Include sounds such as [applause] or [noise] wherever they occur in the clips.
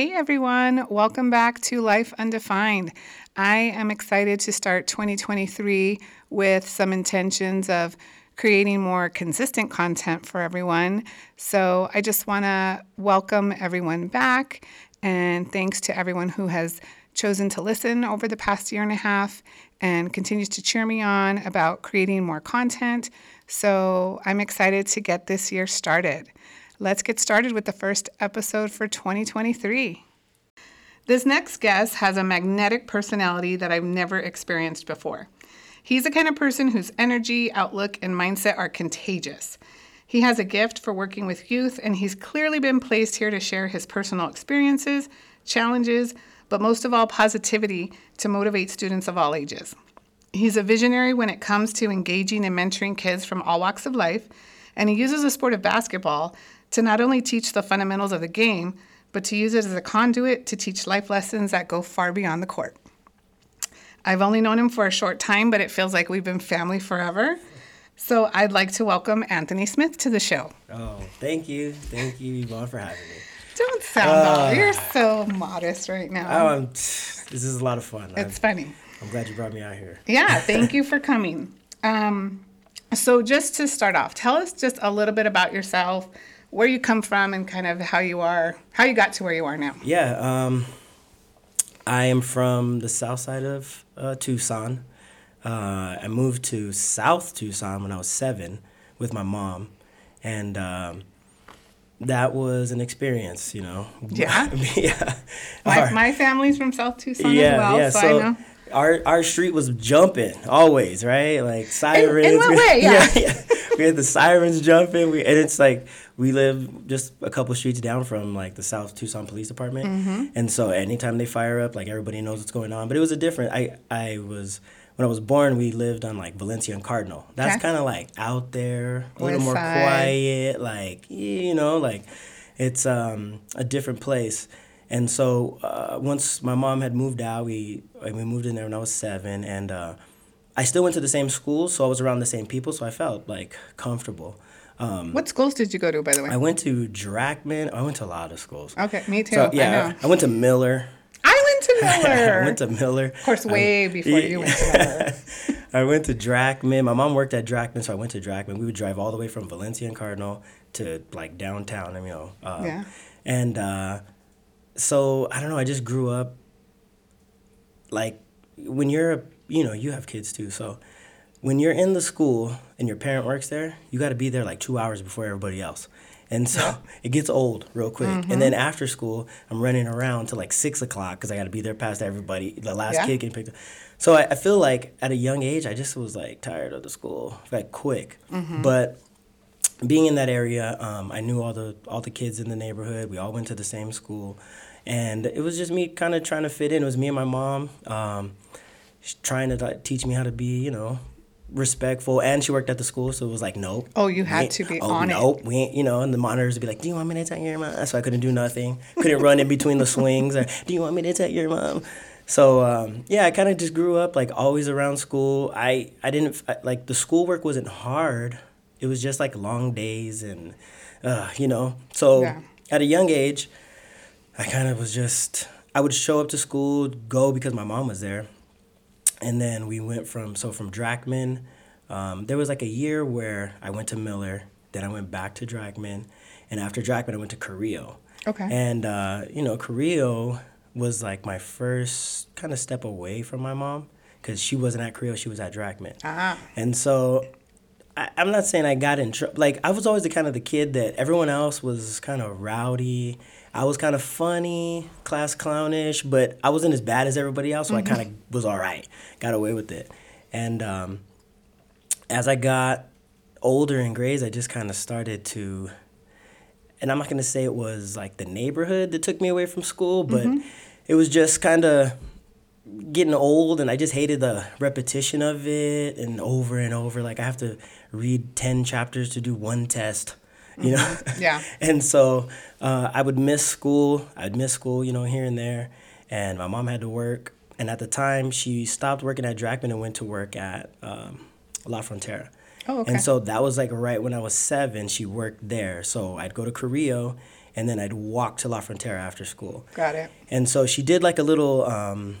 Hey everyone, welcome back to Life Undefined. I am excited to start 2023 with some intentions of creating more consistent content for everyone. So I just want to welcome everyone back and thanks to everyone who has chosen to listen over the past year and a half and continues to cheer me on about creating more content. So I'm excited to get this year started. Let's get started with the first episode for 2023. This next guest has a magnetic personality that I've never experienced before. He's the kind of person whose energy, outlook, and mindset are contagious. He has a gift for working with youth, and he's clearly been placed here to share his personal experiences, challenges, but most of all, positivity to motivate students of all ages. He's a visionary when it comes to engaging and mentoring kids from all walks of life, and he uses the sport of basketball to not only teach the fundamentals of the game, but to use it as a conduit to teach life lessons that go far beyond the court. I've only known him for a short time, but it feels like we've been family forever. So I'd like to welcome Anthony Smith to the show. Oh, thank you. Thank you, Yvonne, for having me. Don't sound uh, you're so modest right now. Oh, this is a lot of fun. It's I'm, funny. I'm glad you brought me out here. Yeah, [laughs] thank you for coming. Um, so just to start off, tell us just a little bit about yourself, where you come from and kind of how you are, how you got to where you are now. Yeah, um, I am from the south side of uh, Tucson. Uh, I moved to South Tucson when I was seven with my mom, and um, that was an experience, you know. Yeah. [laughs] yeah. My, our, my family's from South Tucson yeah, as well, yeah. so, so I know. Our, our street was jumping always, right? Like sirens. In, in what way? [laughs] Yeah. yeah, yeah. We had the sirens jumping. We, and it's like we live just a couple streets down from like the South Tucson Police Department, mm-hmm. and so anytime they fire up, like everybody knows what's going on. But it was a different. I I was when I was born, we lived on like Valencia and Cardinal. That's okay. kind of like out there, a little more side. quiet, like you know, like it's um, a different place. And so uh, once my mom had moved out, we we moved in there when I was seven, and uh, I still went to the same school, so I was around the same people, so I felt like comfortable. Um, what schools did you go to, by the way? I went to Drachman. I went to a lot of schools. Okay, me too. So, yeah, I, I, went to Miller. I went to Miller. [laughs] I went to Miller. Of course, way before yeah. you went to Miller. [laughs] I went to Drachman. My mom worked at Drachman, so I went to Drachman. We would drive all the way from Valencia and Cardinal to like downtown. And you know. Uh, yeah. And uh, so I don't know. I just grew up like when you're a you know you have kids too, so when you're in the school and your parent works there, you got to be there like two hours before everybody else. And so [laughs] it gets old real quick. Mm-hmm. And then after school, I'm running around to like six o'clock because I got to be there past everybody, the last yeah. kid getting picked up. So I, I, feel like at a young age, I just was like tired of the school, like quick. Mm-hmm. But being in that area, um, I knew all the all the kids in the neighborhood. We all went to the same school, and it was just me kind of trying to fit in. It was me and my mom. Um, trying to like, teach me how to be, you know, respectful. And she worked at the school so it was like nope. Oh you had to be oh, on nope, it we ain't, you know and the monitors would be like do you want me to tell your mom? So i couldn't do nothing. Couldn't run in between the swings or do you want me to tell your mom? So um, yeah i kind of just grew up like always around school. I i didn't like the schoolwork wasn't hard. It was just like long days and uh, you know. So yeah. at a young age i kind of was just i would show up to school go because my mom was there and then we went from so from Drachman. Um, there was like a year where I went to Miller, then I went back to Drachman, and after Drachman I went to Carrillo. Okay. And uh, you know Carrillo was like my first kind of step away from my mom because she wasn't at Carrillo, she was at Drachman. Uh-huh. And so I, am not saying I got in trouble. Like I was always the kind of the kid that everyone else was kind of rowdy I was kind of funny, class clownish, but I wasn't as bad as everybody else, so mm-hmm. I kind of was all right, got away with it. And um, as I got older in grades, I just kind of started to, and I'm not gonna say it was like the neighborhood that took me away from school, but mm-hmm. it was just kind of getting old, and I just hated the repetition of it and over and over. Like I have to read ten chapters to do one test [laughs] you know? Mm-hmm. Yeah. [laughs] and so uh, I would miss school. I'd miss school, you know, here and there. And my mom had to work. And at the time, she stopped working at Drachman and went to work at um, La Frontera. Oh, okay. And so that was like right when I was seven, she worked there. So I'd go to Carrillo and then I'd walk to La Frontera after school. Got it. And so she did like a little. Um,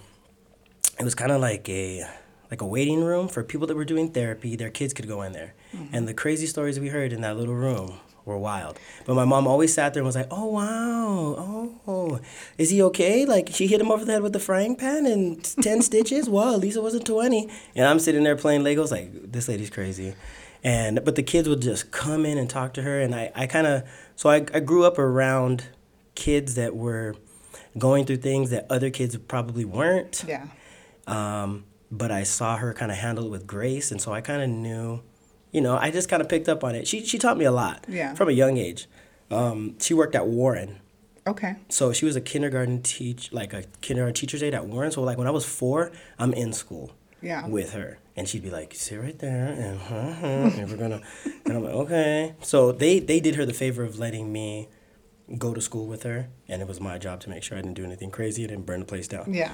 it was kind of like a like a waiting room for people that were doing therapy. Their kids could go in there, mm-hmm. and the crazy stories we heard in that little room were wild. But my mom always sat there and was like, "Oh wow, oh, is he okay?" Like she hit him over the head with the frying pan and [laughs] ten stitches. Wow, Lisa wasn't twenty, and I'm sitting there playing Legos like this lady's crazy. And but the kids would just come in and talk to her, and I, I kind of so I, I grew up around kids that were going through things that other kids probably weren't. Yeah. Um, but I saw her kind of handle it with grace, and so I kind of knew you know, I just kind of picked up on it. She she taught me a lot. Yeah. From a young age. Um, she worked at Warren. Okay. So she was a kindergarten teach like a kindergarten teacher's aide at Warren. So like when I was four, I'm in school. Yeah. With her, and she'd be like, "Sit right there," and, uh-huh, and we're gonna, [laughs] and I'm like, "Okay." So they they did her the favor of letting me go to school with her, and it was my job to make sure I didn't do anything crazy. I didn't burn the place down. Yeah.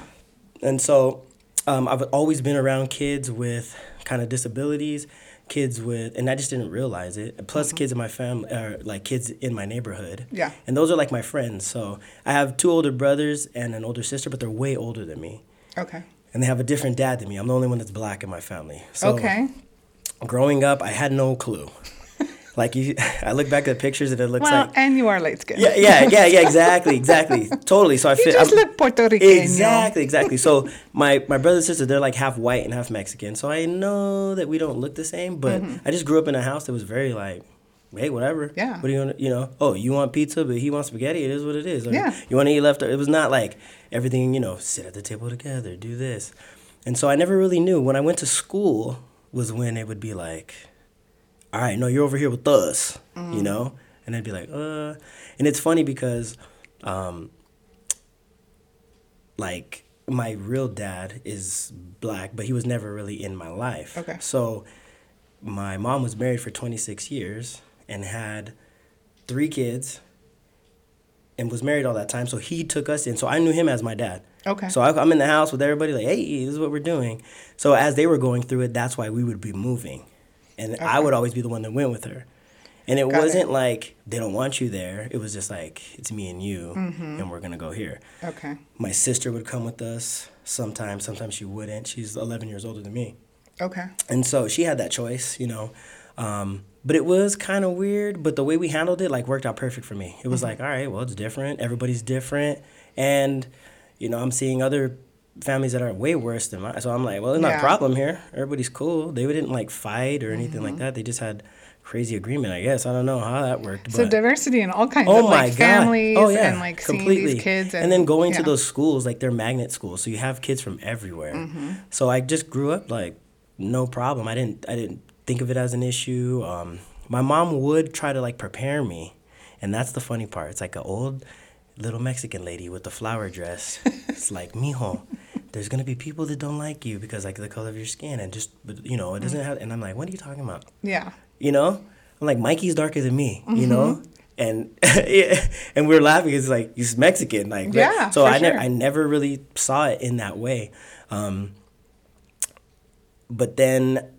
And so, um, I've always been around kids with kind of disabilities kids with, and I just didn't realize it. Plus, mm-hmm. kids in my family, or like kids in my neighborhood. Yeah. And those are like my friends. So I have two older brothers and an older sister, but they're way older than me. Okay. And they have a different dad than me. I'm the only one that's black in my family. So okay. Growing up, I had no clue. Like you, [laughs] I look back at the pictures and it looks well, like. and you are light skinned. Yeah, yeah, yeah, yeah, exactly, [laughs] exactly, totally. So I you fit. just I'm, look Puerto Rican. Exactly, exactly. So [laughs] my my brother and sister, they're like half white and half Mexican. So I know that we don't look the same, but mm-hmm. I just grew up in a house that was very like hey, whatever. Yeah. What do you want? You know, oh, you want pizza, but he wants spaghetti. It is what it is. Or, yeah. You want to eat leftover. It was not like everything. You know, sit at the table together, do this, and so I never really knew. When I went to school, was when it would be like, all right, no, you're over here with us, mm-hmm. you know? And I'd be like, uh. And it's funny because, um, like, my real dad is black, but he was never really in my life. Okay. So my mom was married for 26 years and had three kids and was married all that time. So he took us in. So I knew him as my dad. Okay. So I, am in the house with everybody, like, hey, this is what we're doing. So as they were going through it, that's why we would be moving and okay. I would always be the one that went with her. And it Got wasn't it. like they don't want you there. It was just like it's me and you, mm-hmm. and we're gonna go here. Okay. My sister would come with us sometimes. Sometimes she wouldn't. She's 11 years older than me. Okay. And so she had that choice, you know. Um, but it was kind of weird. But the way we handled it, like, worked out perfect for me. It was mm-hmm. like, all right, well, it's different. Everybody's different, and you know, I'm seeing other families that are way worse than mine. So I'm like, well, there's yeah. not a problem here. Everybody's cool. They didn't like fight or anything mm-hmm. like that. They just had crazy agreement, I guess. I don't know how that worked. So diversity in all kinds oh of like families oh, yeah. and like Completely. seeing these kids. And, and then going yeah. to those schools, like they're magnet schools. So you have kids from everywhere. Mm-hmm. So I just grew up like no problem. I didn't I didn't think of it as an issue. Um, my mom would try to like prepare me. And that's the funny part. It's like an old little Mexican lady with the flower dress. it's like, mijo, there's gonna be people that don't like you because like the color of your skin and just you know it doesn't have. And I'm like, what are you talking about? Yeah. You know, I'm like Mikey's darker than me. Mm-hmm. You know. And [laughs] yeah, and we are laughing. It's like he's Mexican, like yeah. So I sure. never, I never really saw it in that way. Um, but then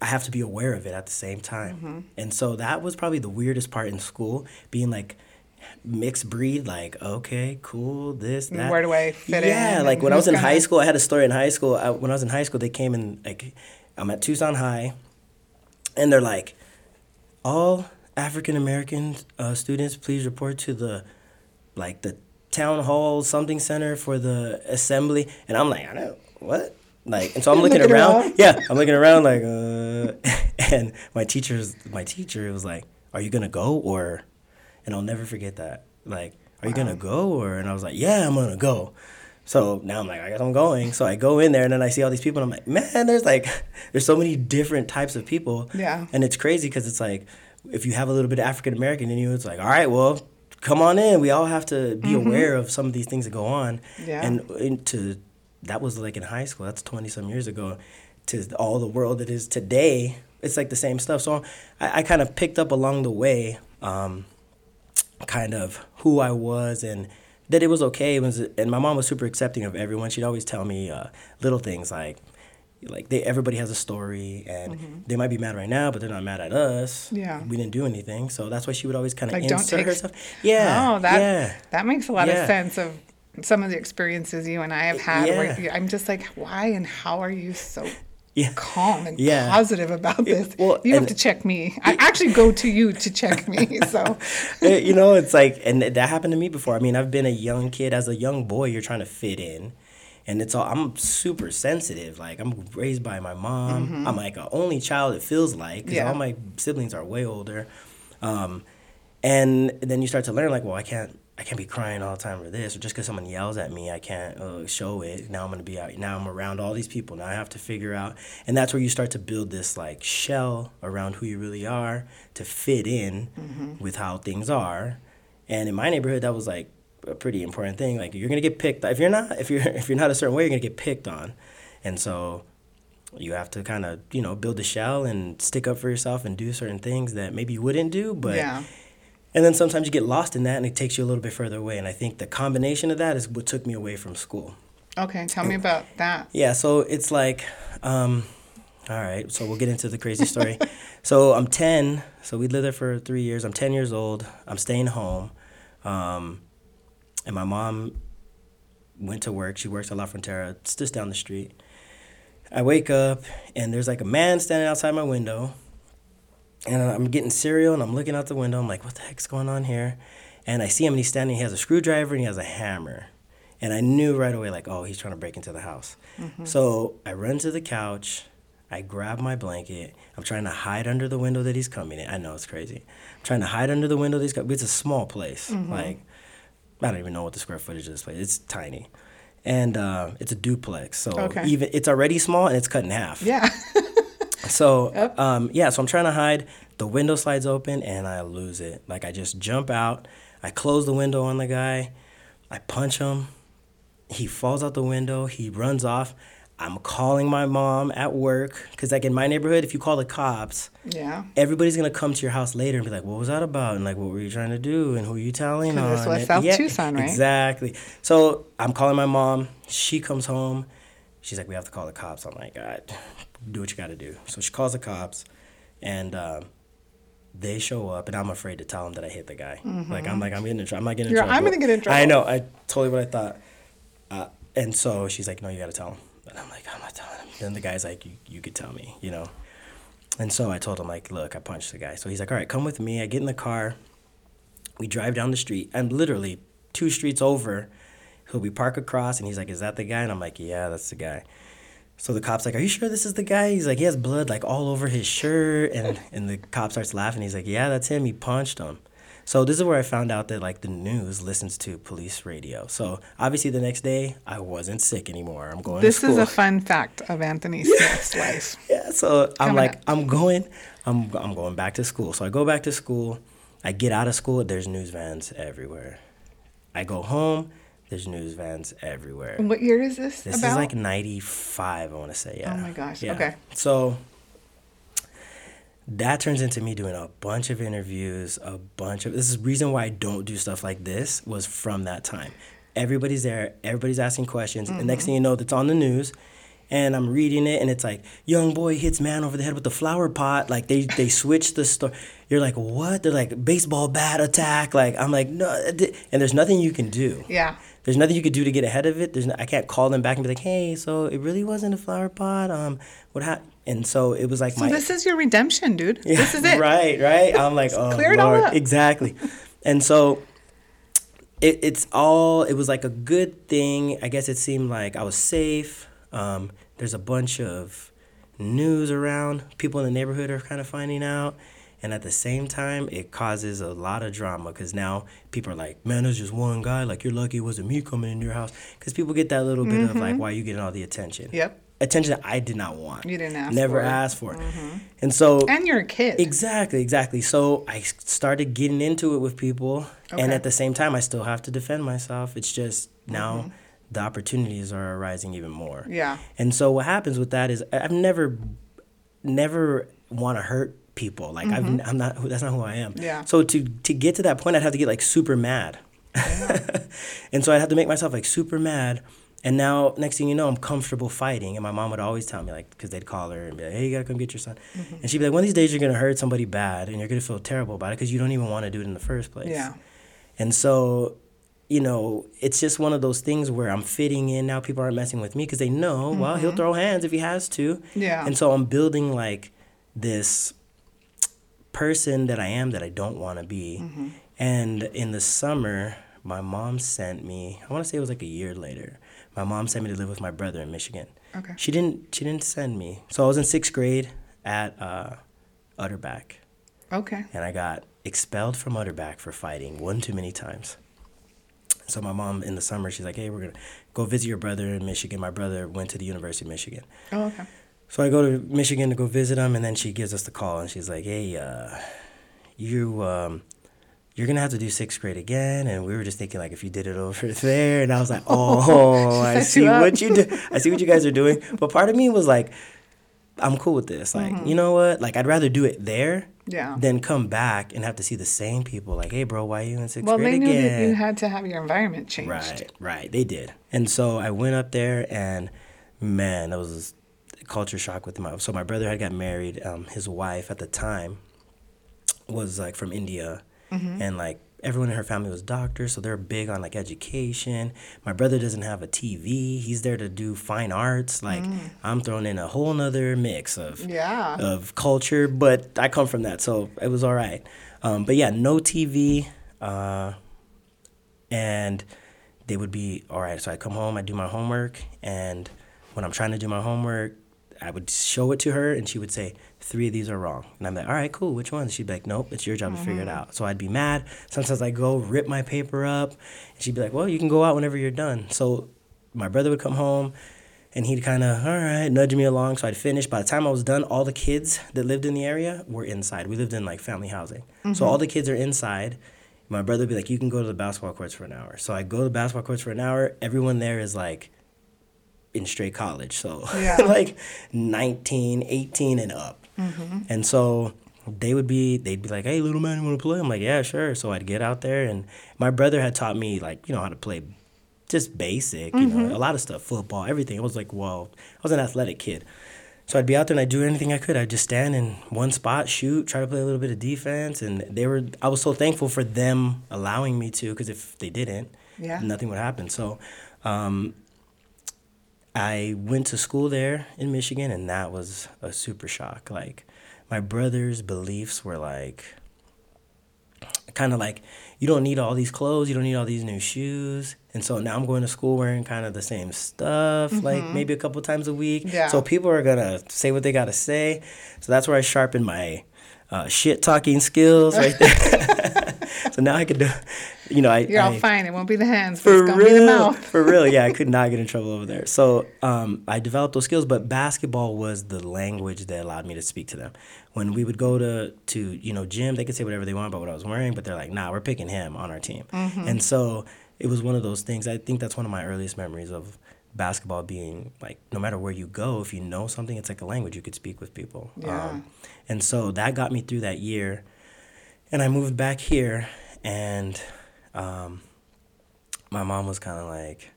I have to be aware of it at the same time. Mm-hmm. And so that was probably the weirdest part in school, being like mixed breed like okay cool this that. where do i fit yeah, in? like when i was in [laughs] high school i had a story in high school. I, when i was in high school they came in like i'm at tucson high and they're like all african american uh, students please report to the like the town hall something center for the assembly. And i'm like i don't what? Like and so i'm [laughs] looking, looking around. around. Yeah i'm looking around like uh [laughs] and my teacher's my teacher was like are you gonna go or and I'll never forget that. Like, are you gonna go? Or and I was like, yeah, I'm gonna go. So now I'm like, I guess I'm going. So I go in there and then I see all these people and I'm like, man, there's like, [laughs] there's so many different types of people. Yeah. And it's crazy because it's like, if you have a little bit of African American in you, it's like, all right, well, come on in. We all have to be mm-hmm. aware of some of these things that go on. Yeah. And, and to, that was like in high school. That's 20 some years ago. To all the world that is today, it's like the same stuff. So I, I kind of picked up along the way. Um, kind of who I was and that it was okay. It was, and my mom was super accepting of everyone. She'd always tell me uh, little things like, like they everybody has a story and mm-hmm. they might be mad right now but they're not mad at us yeah we didn't do anything so that's why she would always kind of like, insert don't take, herself yeah oh that yeah. that makes a lot yeah. of sense of some of the experiences you and i have had yeah. where i'm just like why and how are you so yeah. calm and yeah. positive about this. Well, you have to check me. I actually go to you to check me. [laughs] So, you know, it's like, and that happened to me before. I mean, I've been a young kid. As a young boy, you're trying to fit in and it's all I'm super sensitive. Like I'm raised by my mom. Mm-hmm. I'm like an only child. It feels like because yeah. all my siblings are way older, um, and then you start to learn like, well, I can't. I can't be crying all the time for this, or just because someone yells at me, I can't uh, show it. Now I'm gonna be out. Now I'm around all these people. Now I have to figure out, and that's where you start to build this like shell around who you really are to fit in mm-hmm. with how things are. And in my neighborhood, that was like a pretty important thing. Like you're gonna get picked if you're not if you're [laughs] if you're not a certain way, you're gonna get picked on, and so you have to kind of you know build a shell and stick up for yourself and do certain things that maybe you wouldn't do, but. Yeah. And then sometimes you get lost in that and it takes you a little bit further away. And I think the combination of that is what took me away from school. Okay, tell me about that. Yeah, so it's like, um, all right, so we'll get into the crazy story. [laughs] so I'm 10, so we lived there for three years. I'm 10 years old. I'm staying home. Um, and my mom went to work. She works at La Frontera, it's just down the street. I wake up and there's like a man standing outside my window, and I'm getting cereal and I'm looking out the window. I'm like, what the heck's going on here? And I see him and he's standing. He has a screwdriver and he has a hammer, and I knew right away like, oh, he's trying to break into the house. Mm-hmm. So I run to the couch. I grab my blanket. I'm trying to hide under the window that he's coming in. I know it's crazy. I'm trying to hide under the window that he's coming. It's a small place. Mm-hmm. Like I don't even know what the square footage of this place. It's tiny, and uh, it's a duplex. So okay. even it's already small and it's cut in half. Yeah. [laughs] so yep. um, yeah, so I'm trying to hide. The window slides open and I lose it. Like I just jump out. I close the window on the guy. I punch him. He falls out the window. He runs off. I'm calling my mom at work because, like in my neighborhood, if you call the cops, yeah, everybody's gonna come to your house later and be like, "What was that about?" And like, "What were you trying to do?" And who are you telling on? This was South yeah, Tucson, right? Exactly. So I'm calling my mom. She comes home. She's like, "We have to call the cops." I'm like, "God, do what you got to do." So she calls the cops, and. Um, they show up and I'm afraid to tell them that I hit the guy. Mm-hmm. Like I'm like I'm getting in trouble. I'm not getting in You're, trouble. I'm gonna get in trouble. I know. I totally what I thought. Uh, and so she's like, no, you gotta tell him. And I'm like, I'm not telling him. Then the guy's like, you, you could tell me, you know. And so I told him, like, look, I punched the guy. So he's like, all right, come with me. I get in the car. We drive down the street. And literally two streets over, he'll be park across. And he's like, is that the guy? And I'm like, yeah, that's the guy. So the cop's like, "Are you sure this is the guy?" He's like, "He has blood like all over his shirt," and and the cop starts laughing. He's like, "Yeah, that's him. He punched him." So this is where I found out that like the news listens to police radio. So obviously the next day I wasn't sick anymore. I'm going. This is a fun fact of Anthony [laughs] Smith's life. Yeah. So I'm like up. I'm going. I'm I'm going back to school. So I go back to school. I get out of school. There's news vans everywhere. I go home. There's news vans everywhere. What year is this? This about? is like 95, I want to say. Yeah. Oh my gosh. Yeah. Okay. So that turns into me doing a bunch of interviews, a bunch of this is reason why I don't do stuff like this was from that time. Everybody's there, everybody's asking questions. Mm-hmm. The next thing you know, that's on the news, and I'm reading it, and it's like young boy hits man over the head with the flower pot. Like they they switch the story. You're like, what? They're like baseball bat attack. Like I'm like no, and there's nothing you can do. Yeah. There's nothing you could do to get ahead of it. There's no, I can't call them back and be like, hey, so it really wasn't a flower pot. Um, what happened? And so it was like so my. this is your redemption, dude. Yeah, this is it. Right, right. I'm like, oh, clear it Lord. all up. Exactly. And so it, it's all, it was like a good thing. I guess it seemed like I was safe. Um, there's a bunch of news around. People in the neighborhood are kind of finding out. And at the same time, it causes a lot of drama because now people are like, man, there's just one guy. Like, you're lucky it wasn't me coming in your house. Because people get that little bit mm-hmm. of like, why are you getting all the attention? Yep attention that I did not want. You didn't ask. For never for asked for it. Mm-hmm. And so. And you're a kid. Exactly, exactly. So I started getting into it with people, okay. and at the same time, I still have to defend myself. It's just now. Mm-hmm. The opportunities are arising even more. Yeah. And so what happens with that is I've never, never want to hurt people. Like mm-hmm. i am not. That's not who I am. Yeah. So to to get to that point, I'd have to get like super mad. Yeah. [laughs] and so I'd have to make myself like super mad And now, next thing you know, I'm comfortable fighting. And my mom would always tell me, like, because they'd call her and be like, hey, you gotta come get your son. Mm-hmm. And she'd be like, one of these days you're gonna hurt somebody bad and you're gonna feel terrible about it because you don't even wanna do it in the first place. Yeah. And so, you know, it's just one of those things where I'm fitting in now. People aren't messing with me because they know, mm-hmm. well, he'll mm-hmm. throw hands if he has to. Yeah. And so I'm building like this person that I am that I don't wanna be. Mm-hmm. And in the summer, my mom sent me, I wanna say it was like a year later my mom sent me to live with my brother in Michigan. Okay. She didn't. She didn't send me. So I was in sixth grade at uh, Utterback. Okay. And I got expelled from Utterback for fighting one too many times. So my mom in the summer, she's like, "Hey, we're gonna go visit your brother in Michigan." My brother went to the University of Michigan. Oh, okay. So I go to Michigan to go visit him, and then she gives us the call, and she's like, "Hey, uh, you." Um, you're gonna have to do sixth grade again and we were just thinking like if you did it over [laughs] there and i was like [laughs] oh i see you what you do i see what you guys are doing but part of me was like i'm cool with this like mm-hmm. you know what like i'd rather do it there yeah. than come back and have to see the same people like hey bro why are you in sixth well, grade again well they knew again? that you had to have your environment changed right right they did and so i went up there and man that was a culture shock with my so my brother had got married um, his wife at the time was like from india mm-hmm. and like everyone in her family was doctors, so they're big on like education. My brother doesn't have a TV; he's there to do fine arts. Like mm. I'm thrown in a whole nother mix of yeah of culture, but I come from that, so it was all right. Um, but yeah, no TV, uh, and they would be all right. So I come home, I do my homework, and when I'm trying to do my homework, I would show it to her, and she would say, three of these are wrong. And I'm like, all right, cool. Which ones? She'd be like, nope, it's your job mm-hmm. to figure it mm-hmm. out. So I'd be mad. Sometimes I go rip my paper up, and she'd be like, well, you can go out whenever you're done. So my brother would come home, and he'd kind of, all right, nudge me along. So I'd finish. By the time I was done, all the kids that lived in the area were inside. We lived in like family housing. Mm-hmm. So all the kids are inside. My brother would be like, you can go to the basketball courts for an hour. So I go to the basketball courts for an hour. Everyone there is like, in straight college. So yeah. [laughs] like 19, 18 and up. Mm-hmm. And so they would be they'd be like, "Hey, little man, you want to play?" I'm like, "Yeah, sure." So I'd get out there, and my brother had taught me like you know how to play, just basic, you mm-hmm. know, a lot of stuff, football, everything. I was like, well, I was an athletic kid. So I'd be out there and I'd do anything I could. I'd just stand in one spot, shoot, try to play a little bit of defense, and they were. I was so thankful for them allowing me to, because if they didn't, yeah. nothing would happen. So, um, I went to school there in Michigan, and that was a super shock. Like, my brother's beliefs were like, kind of like, you don't need all these clothes, you don't need all these new shoes. And so now I'm going to school wearing kind of the same stuff, mm-hmm. like maybe a couple times a week. Yeah. So people are gonna say what they gotta say. So that's where I sharpened my uh, shit talking skills right [laughs] there. So now I could do, [laughs] you know, I. You're I, all fine. It won't be the hands. For it's real. Be the mouth. for real. Yeah, I [laughs] could not get in trouble over there. So um, I developed those skills, but basketball was the language that allowed me to speak to them. When we would go to to you know gym, they could say whatever they want about what I was wearing, but they're like, nah, we're picking him on our team. Mm-hmm. And so it was one of those things. I think that's one of my earliest memories of basketball being like no matter where you go if you know something it's like a language you could speak with people yeah. Um, and so that got me through that year and i moved back here and um, my mom was kind of like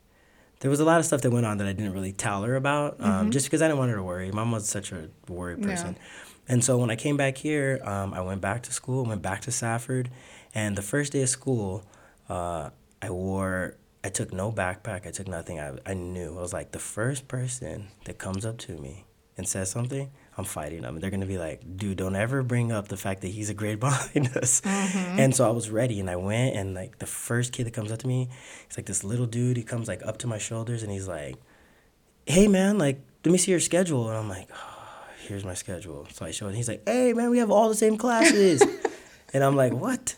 there was a lot of stuff that went on that i didn't really tell her about um, mm-hmm. just because i didn't want her to worry mom was such a worried person yeah. and so when i came back here um, i went back to school went back to safford and the first day of school uh, i wore I took no backpack. I took nothing. I, I knew. I was like, the first person that comes up to me and says something, I'm fighting them. They're going to be like, dude, don't ever bring up the fact that he's a grade [laughs] behind us. Mm-hmm. And so I was ready and I went and like the first kid that comes up to me, he's like this little dude. He comes like up to my shoulders and he's like, hey man, like, let me see your schedule. And I'm like, oh, here's my schedule. So I show it. He's like, hey man, we have all the same classes. [laughs] and I'm like, what?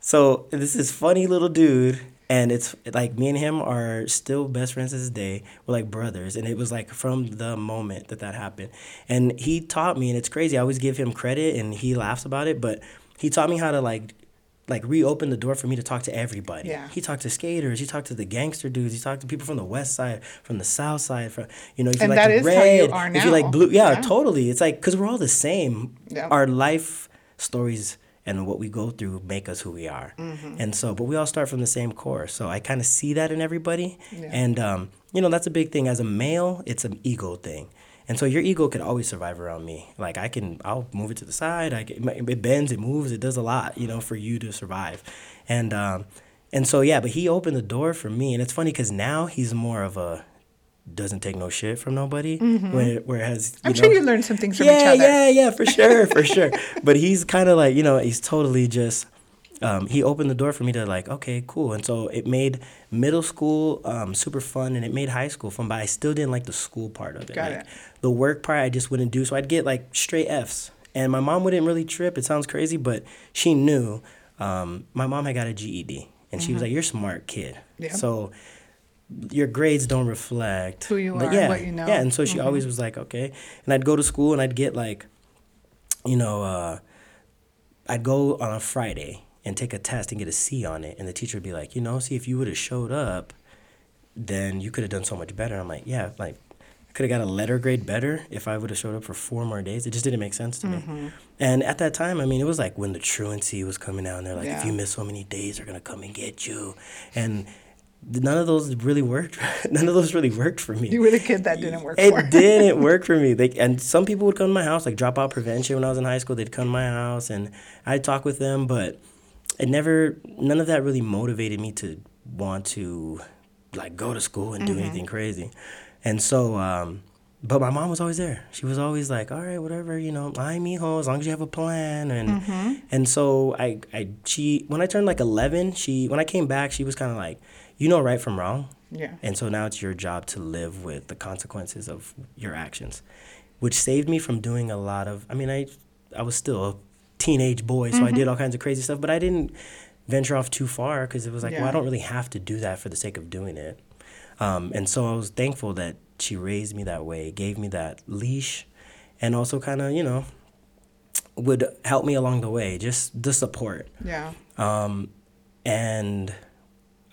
So this is funny little dude and it's like me and him are still best friends to this day. We're like brothers, and it was like from the moment that that happened. And he taught me, and it's crazy. I always give him credit, and he laughs about it, but he taught me how to like like reopen the door for me to talk to everybody. Yeah. He talked to skaters. He talked to the gangster dudes. He talked to people from the west side, from the south side. From you know, if and you like red, if you like blue, yeah, yeah. totally. It's like because we're all the same. Yeah. Our life stories and what we go through make us who we are. Mm-hmm. And so, but we all start from the same core. So I kind of see that in everybody. Yeah. And, um, you know, that's a big thing. As a male, it's an ego thing. And so your ego could always survive around me. Like I can, I'll move it to the side. I get, it bends, it moves, it does a lot, you know, for you to survive. And um, and so yeah, but he opened the door for me, and it's funny because now he's more of a doesn't take no shit from nobody. Mm-hmm. Whereas I'm know, sure you learned some things from yeah, each other. Yeah, yeah, for sure, for [laughs] sure. But he's kind of like you know he's totally just. Um, he opened the door for me to like okay cool and so it made middle school um, super fun and it made high school fun but i still didn't like the school part of it Got like it. the work part i just wouldn't do so i'd get like straight f's and my mom wouldn't really trip it sounds crazy but she knew um, my mom had got a ged and mm-hmm. she was mm-hmm. like you're a smart kid yeah. so your grades don't reflect who you but are, yeah, what you know. Yeah, and so she mm-hmm. always was like, okay. And I'd go to school and I'd get like, you know, uh, I'd go on a Friday and take a test and get a C on it, and the teacher would be like, you know, see if you would have showed up, then you could have done so much better. I'm like, yeah, like I could have got a letter grade better if I would have showed up for four more days. It just didn't make sense to mm-hmm. me. And at that time, I mean, it was like when the truancy was coming out, and they're like, yeah. if you miss so many days, they're gonna come and get you, and none of those really worked. [laughs] none of those really worked for me. You were the kid that didn't work it. Didn't [laughs] work for me. They, and some people would come to my house, like dropout prevention when I was in high school. They'd come to my house and I'd talk with them, but it never, none of that really motivated me to want to like go to school and mm-hmm. do anything crazy. And so, um, but my mom was always there. She was always like, "All right, whatever, you know, I me home as long as you have a plan." And mm-hmm. and so I I she when I turned like eleven, she when I came back, she was kind of like, you know right from wrong. Yeah. And so now it's your job to live with the consequences of your actions, which saved me from doing a lot of. I mean, I I was still a teenage boy, so mm-hmm. I did all kinds of crazy stuff, but I didn't venture off too far because it was like, yeah. well, I don't really have to do that for the sake of doing it. Um, and so I was thankful that she raised me that way, gave me that leash, and also kind of, you know, would help me along the way, just the support. Yeah. Um, and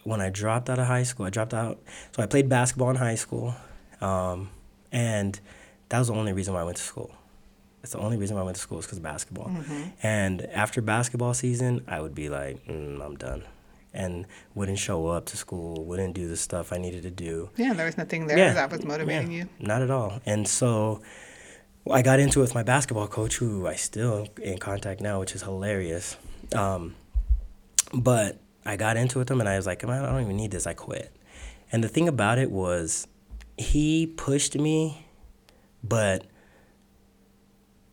when I dropped out of high school, I dropped out. So I played basketball in high school, um, and that was the only reason why I went to school. That's the only reason why I went to school is because of basketball. Mm-hmm. And after basketball season, I would be like, mm, I'm done. And wouldn't show up to school, wouldn't do the stuff I needed to do. Yeah, there was nothing there yeah, that was motivating yeah, you. Not at all. And so I got into it with my basketball coach, who I still in contact now, which is hilarious. Um, but I got into it with him and I was like, man, I don't even need this. I quit. And the thing about it was, he pushed me, but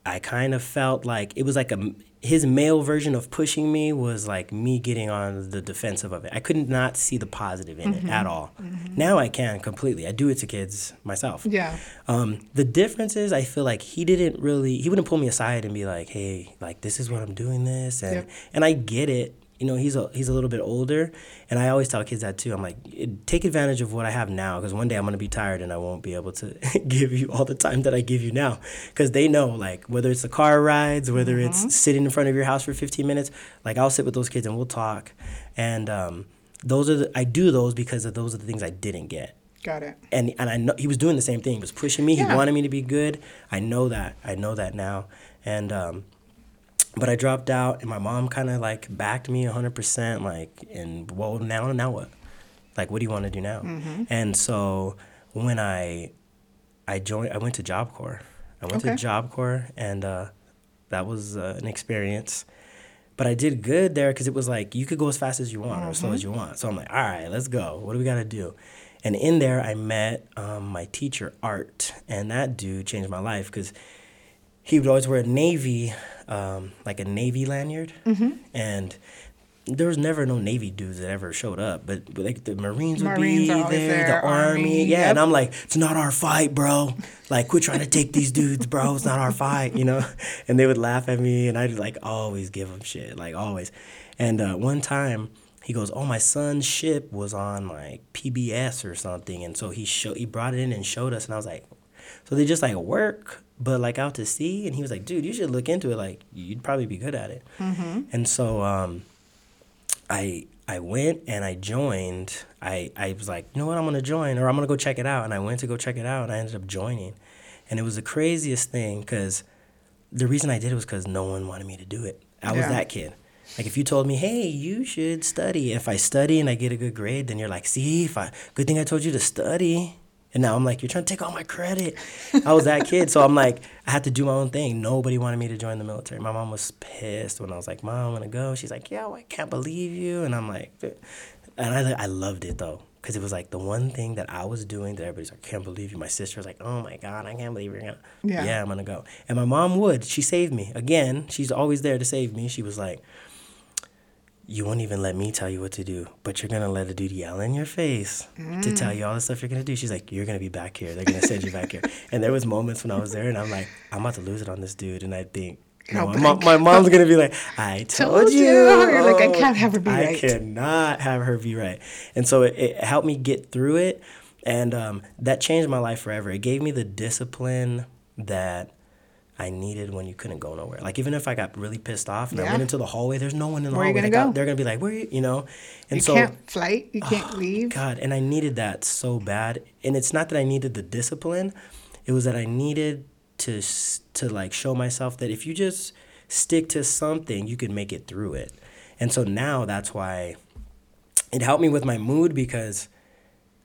I kind of felt like it was like a his male version of pushing me was like me getting on the defensive of it. I could not not see the positive in mm-hmm. it at all. Mm-hmm. Now I can completely. I do it to kids myself. Yeah. Um, the difference is I feel like he didn't really he wouldn't pull me aside and be like, "Hey, like this is what I'm doing this." And yep. and I get it you know he's a he's a little bit older and i always tell kids that too i'm like take advantage of what i have now because one day i'm going to be tired and i won't be able to [laughs] give you all the time that i give you now because they know like whether it's the car rides whether mm-hmm. it's sitting in front of your house for 15 minutes like i'll sit with those kids and we'll talk and um, those are the, i do those because of those are the things i didn't get Got it. And and I know he was doing the same thing. He was pushing me. Yeah. He wanted me to be good. I know that. I know that now. And um, but I dropped out, and my mom kind of like backed me 100%. Like, and well, now, now what? Like, what do you want to do now? Mm-hmm. And so when I, I joined, I went to Job Corps. I went okay. to Job Corps, and uh, that was uh, an experience. But I did good there because it was like you could go as fast as you want mm-hmm. or as slow as mm-hmm. you want. So I'm like, all right, let's go. What do we got to do? And in there, I met um, my teacher, Art, and that dude changed my life because he would always wear a navy, um, like a navy lanyard, mm-hmm. and there was never no navy dudes that ever showed up, but, but like the Marines would Marines be there, there, the Army, Army yeah, yep. and I'm like, it's not our fight, bro. Like, quit trying to take these dudes, bro. It's not our fight, you know. [laughs] And they would laugh at me, and I'd like always give them shit, like always. And uh, one time, he goes, "Oh, my son's ship was on like PBS or something," and so he showed he brought it in and showed us, and I was like, "So they just like work but like out to sea and he was like dude you should look into it like you'd probably be good at it. Mm-hmm. and so um, i i went and i joined. I i was like you know what? I'm gonna join or i'm gonna go check it out. And i went to go check it out and i ended up joining. And it was the craziest thing because the reason i did it was because no one wanted me to do it. I was that kid. Like if you told me, "Hey, you should study," if I study and I get a good grade, then you're like, "See, if I good thing I told you to study." And now I'm like, "You're trying to take all my credit." I was that kid, so I'm like, I had to do my own thing. Nobody wanted me to join the military. My mom was pissed when I was like, "Mom, I'm gonna go." She's like, "Yeah, well, I can't believe you," and I'm like, and I I loved it though because it was like the one thing that I was doing that everybody's like, can't believe you. My sister was like, oh my God, I can't believe you're gonna. Yeah. yeah, I'm gonna go. And my mom would. She saved me. Again, she's always there to save me. She was like, you won't even let me tell you what to do, but you're gonna let a dude yell in your face mm. to tell you all the stuff you're gonna do. She's like, you're gonna be back here. They're gonna send you back here. [laughs] And there was moments when I was there, and I'm like, I'm about to lose it on this dude, and I think. No, my, my, mom's gonna be like, I told, told you. you. [laughs] You're like, I can't have her be I right. I cannot have her be right. And so it, it helped me get through it, and um, that changed my life forever. It gave me the discipline that I needed when you couldn't go nowhere. Like even if I got really pissed off and yeah. I went into the hallway, there's no one in the where hallway. Gonna go? they're gonna be like, "Where are you?" You know, and you so can't flight, you can't oh, [sighs] leave. God, and I needed that so bad. And it's not that I needed the discipline; it was that I needed to to like show myself that if you just stick to something, you can make it through it. And so now that's why it helped me with my mood because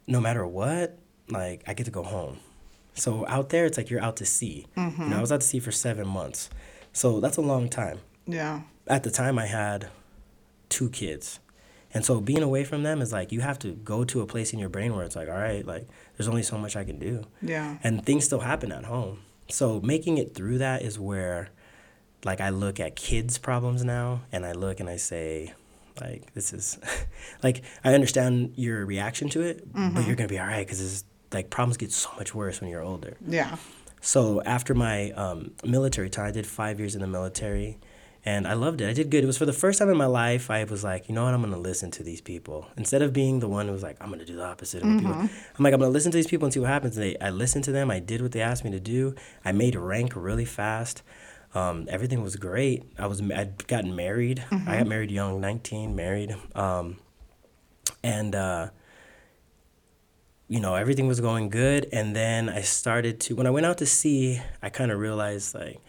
no matter what, like I get to go home. So out there, it's like you're out to sea. Mm-hmm. You know, I was out to sea for seven months. So that's a long time. Yeah. At the time, I had two kids. And so being away from them is like you have to go to a place in your brain where it's like, all right, like there's only so much I can do. Yeah. And things still happen at home. So making it through that is where like I look at kids' problems now and I look and I say, like, this is [laughs] like I understand your reaction to it, mm-hmm. but you're gonna be all right because this is like problems get so much worse when you're older. Yeah. So after my um, military time, I did five years in the military, and I loved it. I did good. It was for the first time in my life. I was like, you know what? I'm gonna listen to these people instead of being the one who was like, I'm gonna do the opposite. Of mm-hmm. people. I'm like, I'm gonna listen to these people and see what happens. And they, I listened to them. I did what they asked me to do. I made rank really fast. Um, everything was great. I was I'd gotten married. Mm-hmm. I got married young, 19, married, um, and. Uh, you know, everything was going good. And then I started to, when I went out to sea, I kind of realized like,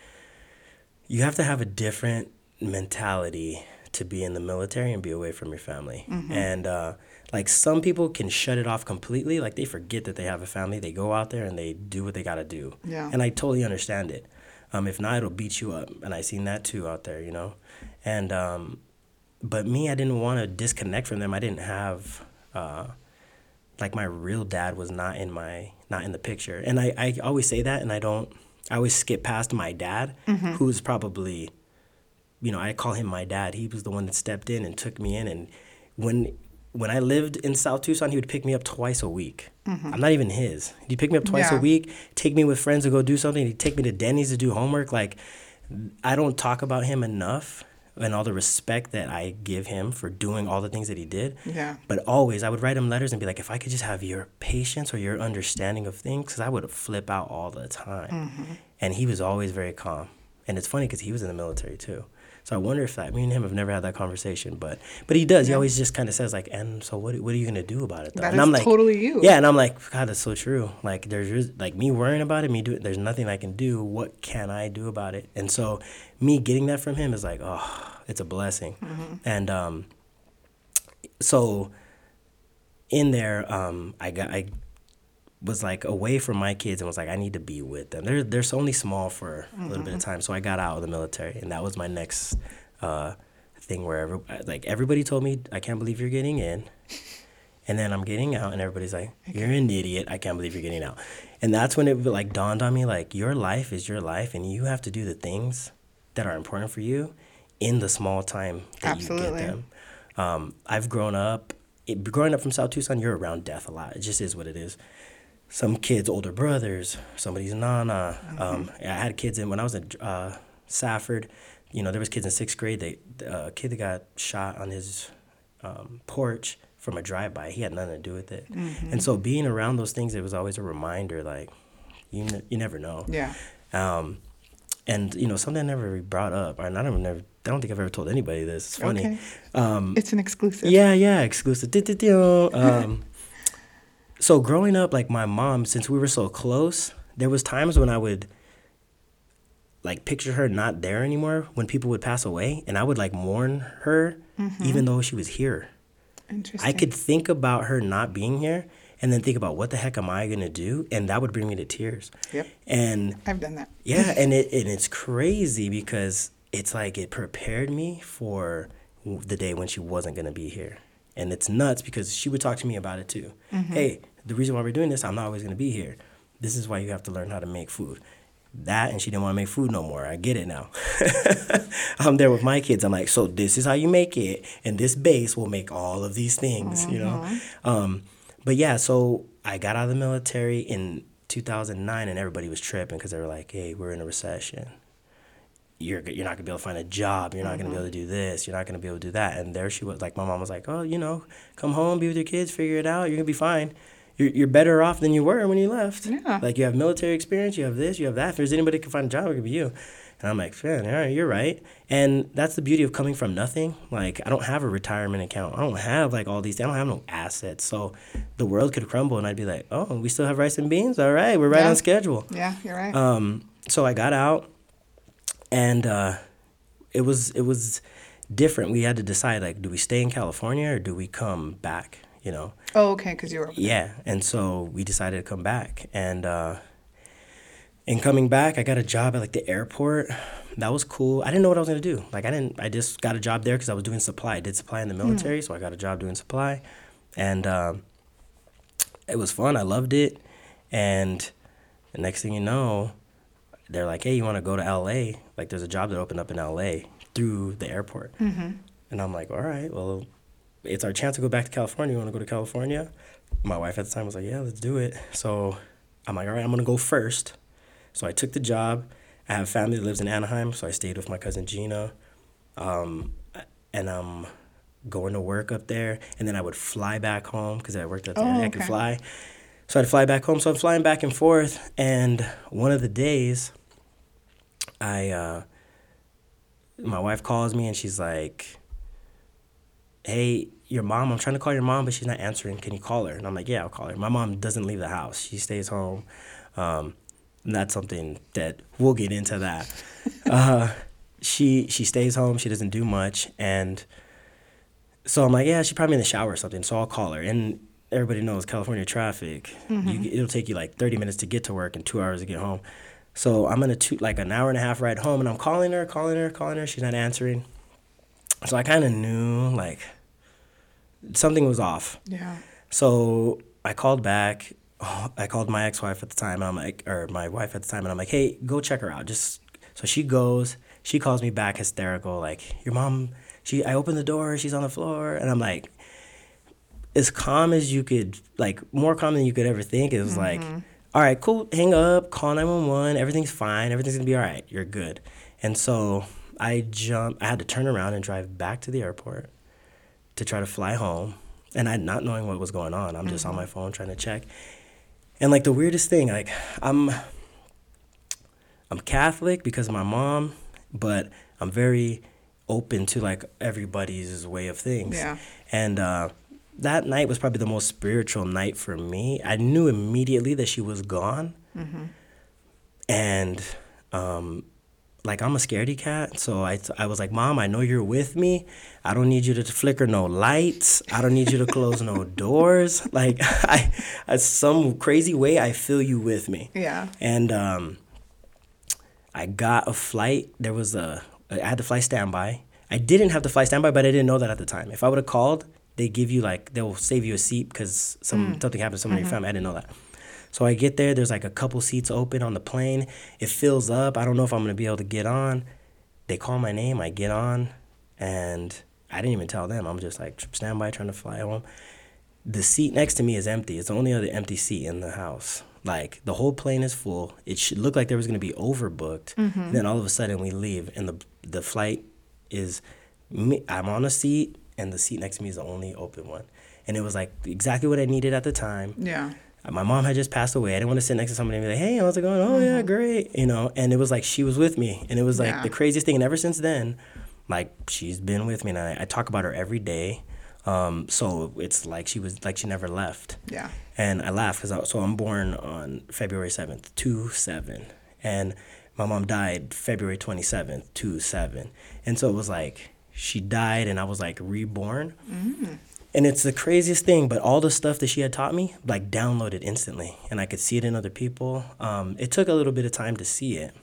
you have to have a different mentality to be in the military and be away from your family. Mm-hmm. And uh, like some people can shut it off completely. Like they forget that they have a family. They go out there and they do what they got to do. Yeah. And I totally understand it. Um, if not, it'll beat you up. And I seen that too out there, you know. And um, but me, I didn't want to disconnect from them. I didn't have. Uh, like my real dad was not in my not in the picture. And i, I always say that and i don't i always skip past my dad mm-hmm. who's probably you know i call him my dad. He was the one that stepped in and took me in and when when i lived in south tucson he would pick me up twice a week. Mm-hmm. i'm not even his. He'd pick me up twice yeah. a week take me with friends to go do something. He'd take me to denny's to do homework. Like i don't talk about him enough and all the respect that I give him for doing all the things that he did. Yeah. But always, I would write him letters and be like, if I could just have your patience or your understanding of things, because I would flip out all the time. Mm-hmm. And he was always very calm. And it's funny because he was in the military too. So I wonder if that me and him have never had that conversation, but but he does. Yeah. He always just kind of says like, and so what? What are you gonna do about it? Though? That and I'm like, totally you. Yeah, and I'm like, God, that's so true. Like there's like me worrying about it, me do it. There's nothing I can do. What can I do about it? And so me getting that from him is like, oh, it's a blessing. Mm-hmm. And um, so in there, um, I got I was like away from my kids and was like, I need to be with them. They're they're only small for a little bit of mm-hmm. time, so I got out of the military, and that was my next uh, thing where every, like everybody told me, I can't believe you're getting in. And then I'm getting out, and everybody's like, "You're an idiot! I can't believe you're getting out." And that's when it like dawned on me, like your life is your life, and you have to do the things that are important for you, in the small time that Absolutely. you get them. Um, I've grown up, it, growing up from South Tucson, you're around death a lot. It just is what it is. Some kids, older brothers, somebody's nana. Mm-hmm. Um, I had kids in when I was at uh, Safford. You know, there was kids in sixth grade. They uh, a kid that got shot on his um, porch from a drive-by. He had nothing to do with it. Mm-hmm. And so being around those things, it was always a reminder, like you ne- you never know. Yeah. Um, and you know something I never brought up, and I don't never I don't think I've ever told anybody this. It's funny. Okay. Um, it's an exclusive. Yeah, yeah, exclusive. Um, so growing up, like my mom, since we were so close, there was times when I would like picture her not there anymore when people would pass away, and I would like mourn her mm-hmm. even though she was here. Interesting. I could think about her not being here and then think about what the heck am I gonna do, and that would bring me to tears. Yep. And I've done that. yeah, [laughs] and it and it's crazy because it's like it prepared me for the day when she wasn't gonna be here, and it's nuts because she would talk to me about it too. Mm-hmm. Hey, the reason why we're doing this, I'm not always gonna be here. This is why you have to learn how to make food that and she didn't want to make food no more. I get it now. [laughs] I'm there with my kids. I'm like, so this is how you make it, and this base will make all of these things, mm-hmm. you know. Mm-hmm. Um, but yeah, so I got out of the military in 2009, and everybody was tripping because they were like, hey, we're in a recession. You're, you're not gonna be able to find a job. You're not mm-hmm. gonna be able to do this. You're not gonna be able to do that. And there she was, like my mom was like, oh, you know, come home, be with your kids, figure it out. You're gonna be fine you're, you're better off than you were when you left. Yeah. Like you have military experience, you have this, you have that. If there's anybody who can find a job, it could be you. And I'm like, man, all right, you're right. And that's the beauty of coming from nothing. Like I don't have a retirement account. I don't have like all these. I don't have no assets. So the world could crumble, and I'd be like, oh, we still have rice and beans. All right, we're right yeah. on schedule. Yeah, you're right. Um, so I got out, and uh, it was it was different. We had to decide like, do we stay in California or do we come back? you know. Oh, okay, because you were. Yeah, and so we decided to come back, and uh, in coming back, I got a job at like the airport. That was cool. I didn't know what I was gonna do. Like I didn't. I just got a job there because I was doing supply. I did supply in the hmm. military, mm. so I got a job doing supply, and um, it was fun. I loved it, and the next thing you know, they're like, "Hey, you want to go to LA? Like, there's a job that opened up in LA through the airport." Mm-hmm. And I'm like, "All right, well, it's our chance to go back to California. You want to go to California? My wife at the time was like, yeah, let's do it. So I'm like, all right, I'm going to go first. So I took the job. I have family that lives in Anaheim, so I stayed with my cousin Gina. Um, and I'm going to work up there. And then I would fly back home because I worked up there. Oh, okay. I could fly. So I'd fly back home. So I'm flying back and forth. And one of the days, I, uh, my wife calls me and she's like, hey, your mom, I'm trying to call your mom, but she's not answering. Can you call her? And I'm like, yeah, I'll call her. My mom doesn't leave the house. She stays home. Um, that's something that we'll get into that. [laughs] uh, she she stays home. She doesn't do much, and so I'm like, yeah, she's probably in the shower or something. So I'll call her. And everybody knows California traffic. Mm-hmm. You, it'll take you like 30 minutes to get to work and two hours to get home. So I'm in a two like an hour and a half ride home, and I'm calling her, calling her, calling her. She's not answering. So I kind of knew like something was off. Yeah. So I called back. Oh, [sighs] I called my ex-wife at the time, and I'm like, or my wife at the time, and I'm like, hey, go check her out. Just so she goes. She calls me back hysterical, like, your mom. She. I opened the door. She's on the floor, and I'm like, as calm as you could, like more calm than you could ever think. It was mm-hmm. like, all right, cool. Hang up. Call nine one one. Everything's fine. Everything's gonna be all right. You're good. And so I jumped. I had to turn around and drive back to the airport to try to fly home, and I not knowing what was going on. I'm mm-hmm. just on mm-hmm. my phone trying to check, and like the weirdest thing, like I'm I'm Catholic because of my mom, but I'm very open to like everybody's way of things. Yeah. And uh, that night was probably the most spiritual night for me. I knew immediately that she was gone, mm-hmm. and um, like I'm a scaredy cat, so I, I was like, Mom, I know you're with me. I don't need you to flicker no lights. I don't need you to close no [laughs] doors. Like [laughs] I, I, some crazy way, I feel you with me. Yeah. And um, I got a flight. There was a, I had to fly standby. I didn't have to fly standby, but I didn't know that at the time. If I would have called, they give you like they'll save you a seat because some mm. something happened to someone mm-hmm. in your family. I didn't know that. So I get there, there's like a couple seats open on the plane. It fills up. I don't know if I'm gonna be able to get on. They call my name, I get on, and I didn't even tell them. I'm just like stand by trying to fly home. The seat next to me is empty. It's the only other empty seat in the house. Like the whole plane is full. It should look like there was gonna be overbooked. Mm-hmm. Then all of a sudden we leave, and the the flight is me. I'm on a seat, and the seat next to me is the only open one. And it was like exactly what I needed at the time. Yeah my mom had just passed away. I didn't want to sit next to somebody and be like, "Hey, how's it going?" Oh yeah, mm-hmm. great. You know, and it was like she was with me, and it was like yeah. the craziest thing. And ever since then, like she's been with me, and I, I talk about her every day. Um, so it's like she was like she never left. Yeah. And I laugh because so I'm born on February seventh, two seven, and my mom died February 27th, two seven, And so it was like she died and I was like reborn. Mm. And it's the craziest thing, but all the stuff that she had taught me, like downloaded instantly, and I could see it in other people. Um, it took a little bit of time to see it.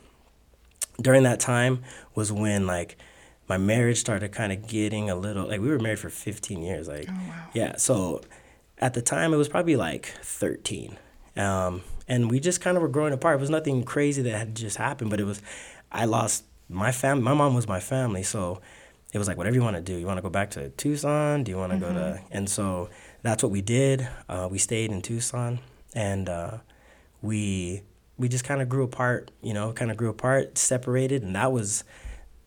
During that time was when like my marriage started kind of getting a little like we were married for 15 years, like oh, wow. yeah. So at the time it was probably like 13, um, and we just kind of were growing apart. It was nothing crazy that had just happened, but it was I lost my family. My mom was my family, so it was like whatever you want to do. You want to go back to Tucson? Do you want to mm-hmm. go to? And so that's what we did. Uh, we stayed in Tucson, and uh, we we just kind of grew apart. You know, kind of grew apart, separated, and that was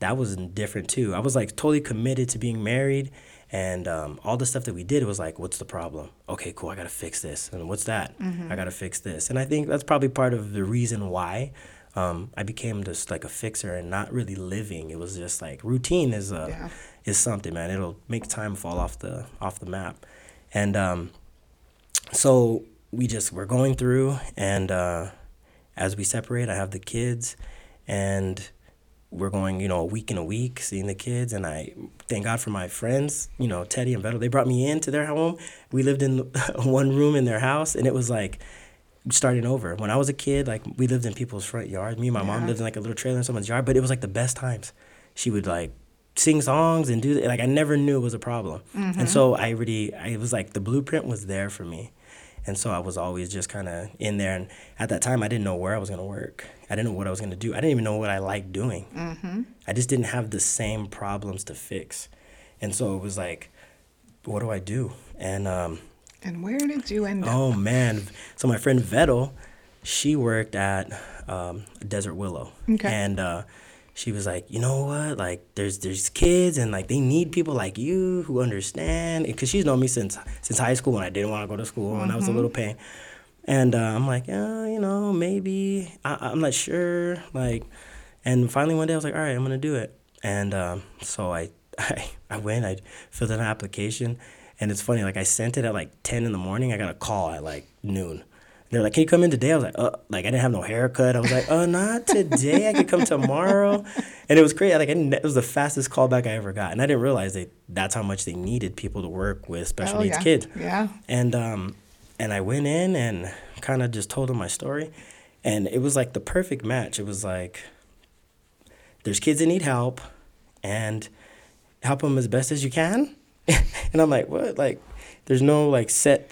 that was different too. I was like totally committed to being married, and um, all the stuff that we did, was like, what's the problem? Okay, cool. I gotta fix this, and what's that? Mm-hmm. I gotta fix this, and I think that's probably part of the reason why um, I became just like a fixer and not really living. It was just like routine is a yeah. is something, man. It'll make time fall off the off the map, and um, so we just we're going through, and uh, as we separate, I have the kids, and we're going, you know, a week in a week, seeing the kids, and I thank God for my friends, you know, Teddy and Beto. They brought me into their home. We lived in [laughs] one room in their house, and it was like starting over. When I was a kid, like we lived in people's front yards. Me and my yeah. mom lived in like a little trailer in someone's yard, but it was like the best times. She would like sing songs and do like I never knew it was a problem. Mm-hmm. And so I really I was like the blueprint was there for me. And so I was always just kind of in there. And at that time, I didn't know where I was going to work. I didn't know what I was going to do. I didn't even know what I liked doing. Mm-hmm. I just didn't have the same problems to fix. And so it was like, what do I do? And um, and where did you end up? Oh man! So my friend Vettel, she worked at um, Desert Willow, okay. and uh, she was like, you know what? Like, there's there's kids, and like they need people like you who understand. Because she's known me since since high school, when I didn't want to go to school, mm-hmm. and I was a little mm-hmm. pain. And uh, I'm like, yeah, you know, maybe I, I'm not sure. Like, and finally one day I was like, all right, I'm gonna do it. And um, so I, [laughs] I I went. I filled in an application and it's funny, like I sent it at like ten in the morning. I got a call at like noon. They're like, "Can you come in today?" I was like, "Uh, like I didn't have no haircut." I was like, "Oh, not today. I could come tomorrow." [laughs] And it was crazy. Like it was the fastest callback I ever got, and I didn't realize that that's how much they needed people to work with special oh, needs yeah. kids. Yeah. And um, and I went in and kind of just told them my story, and it was like the perfect match. It was like, there's kids that need help, and help them as best as you can [laughs] and I'm like, what? Like, there's no like set,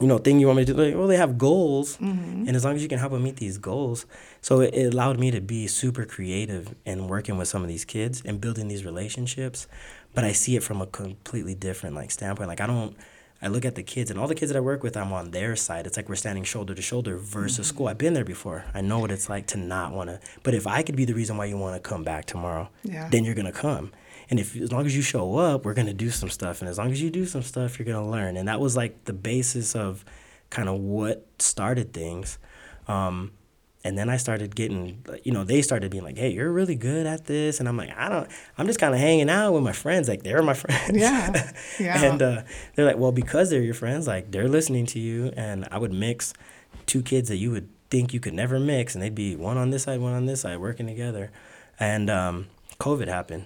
you know, thing you want me to do. Like, well, they have goals, mm-hmm. and as long as you can help them meet these goals, so it, it allowed me to be super creative in working with some of these kids and building these relationships. But I see it from a completely different like standpoint. Like I don't. I look at the kids and all the kids that I work with, I'm on their side. It's like we're standing shoulder to shoulder versus mm-hmm. school. I've been there before. I know what it's like to not want to. But if I could be the reason why you want to come back tomorrow, yeah. then you're going to come and if as long as you show up we're going to do some stuff and as long as you do some stuff you're going to learn and that was like the basis of kind of what started things um, and then I started getting, you know, they started being like, "Hey, you're really good at this," and I'm like, "I don't, I'm just kind of hanging out with my friends. Like they're my [laughs] friends." Yeah, [laughs] yeah. and uh, they're like, "Well, because they're your friends, like they're listening to you." And I would mix two kids that you would think you could never mix, and they'd be one on this side, one on this side, working together. And um, COVID happened,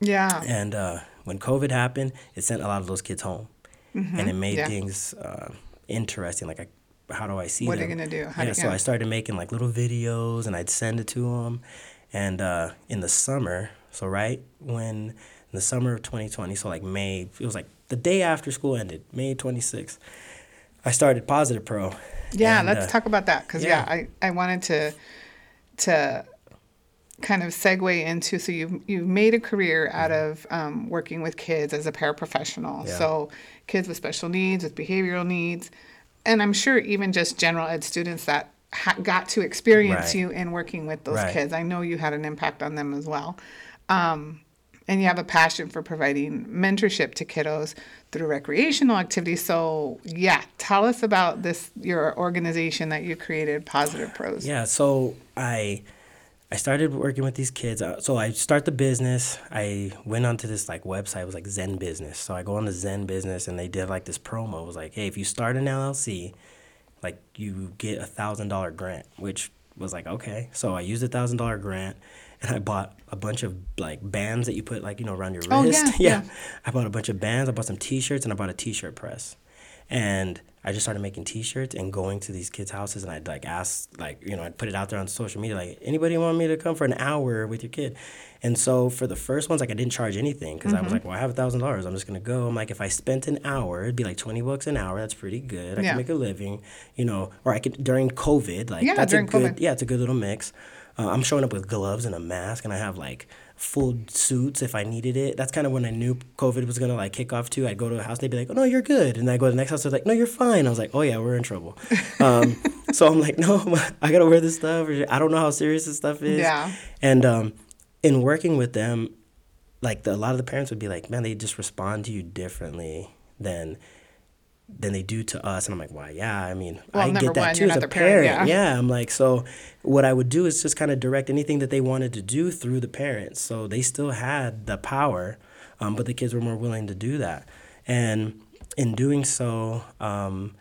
yeah. And uh, when COVID happened, it sent a lot of those kids home, mm-hmm. and it made yeah. things uh, interesting. Like, I, how do I see what them? are you gonna do? How yeah, do, so I started making like little videos, and I'd send it to them. And uh, in the summer, so right when in the summer of 2020, so like May, it was like the day after school ended, May 26th. I started Positive Pro. Yeah, and, let's uh, talk about that because yeah. yeah, I, I wanted to to kind of segue into so you've, you've made a career out of um, working with kids as a paraprofessional yeah. so kids with special needs with behavioral needs and i'm sure even just general ed students that ha- got to experience right. you in working with those right. kids i know you had an impact on them as well um, and you have a passion for providing mentorship to kiddos through recreational activities so yeah tell us about this your organization that you created positive pros yeah so i I started working with these kids. Uh, so I start the business. I went onto this like website. It was like ZenBusiness. So I go on the ZenBusiness, and they did like this promo. It was like, hey, if you start an LLC, like you get a thousand dollar grant, which was like, okay. So I used a thousand dollar grant and I bought a bunch of like bands that you put like, you know, around your wrist. Oh, yeah, yeah. yeah. [laughs] I bought a bunch of bands, I bought some t shirts and I bought a t shirt press. And I just started making T-shirts and going to these kids' houses, and I'd like ask, like you know, I'd put it out there on social media, like anybody want me to come for an hour with your kid, and so for the first ones, like I didn't charge anything because mm-hmm. I was mm-hmm. like, well, I have a thousand dollars, I'm just gonna go. I'm like, if I spent an hour, it'd be like twenty bucks an hour. That's pretty good. I yeah. can make a living, you know, or I could during COVID, like yeah, that's a good, COVID. yeah, it's a good little mix. Uh, I'm showing up with gloves and a mask, and I have like full suits if I needed it. That's kind of when I knew COVID was gonna like kick off too. I'd go to a house, they'd be like, "Oh no, you're good," and I go to the next house, they're like, "No, you're fine." I was like, "Oh yeah, we're in trouble." [laughs] Um, so I'm like, "No, [laughs] I gotta wear this stuff." I don't know how serious this stuff is. Yeah. And um, in working with them, like the, a lot of the parents would be like, "Man, they just respond to you differently than." Than they do to us. And I'm like, why? Yeah, I mean, well, I get that one, too as a parent. parent yeah. yeah. I'm like, so what I would do is just kind of direct anything that they wanted to do through the parents. So they still had the power, um, but the kids were more willing to do that. And in doing so, um,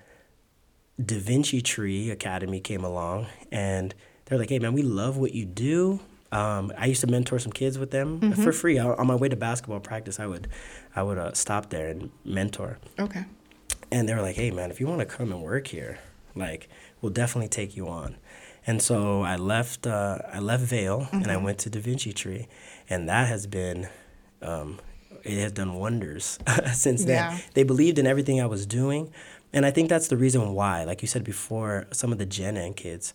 Da Vinci Tree Academy came along and they're like, hey, man, we love what you do. Um, I used to mentor some kids with them mm-hmm. for free. On my way to basketball practice, I would, I would uh, stop there and mentor. Okay and they were like, "Hey, man, if you want to come and work here, like, we'll definitely take you on." And so I left. Uh, I left Vail mm-hmm. and I mm-hmm. went to Da Vinci Tree, and that has been. Um, it has done wonders [laughs] since then. Yeah. They believed in everything I was doing, and I think that's the reason why. Like you said before, some of the Gen Ed kids.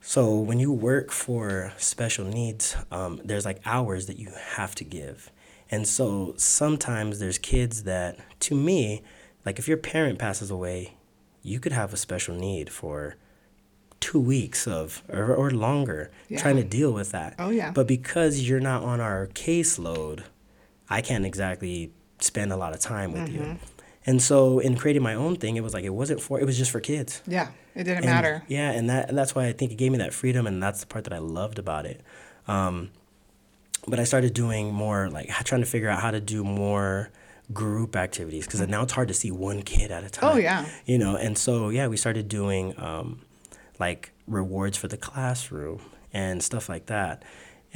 So when you work for special needs, um, there's like hours that you have to give, and so sometimes there's kids that, to me, like if your parent passes away, you could have a special need for two weeks of or, or longer yeah. trying to deal with that. Oh yeah. But because you're not on our caseload, I can't exactly spend a lot of time with mm-hmm. you. And so in creating my own thing, it was like it wasn't for it was just for kids. Yeah, it didn't and, matter. Yeah, and that and that's why I think it gave me that freedom, and that's the part that I loved about it. Um, but I started doing more like trying to figure out how to do more group activities because now it's hard to see one kid at a time. Oh yeah. You know, and so yeah, we started doing um, like rewards for the classroom and stuff like that.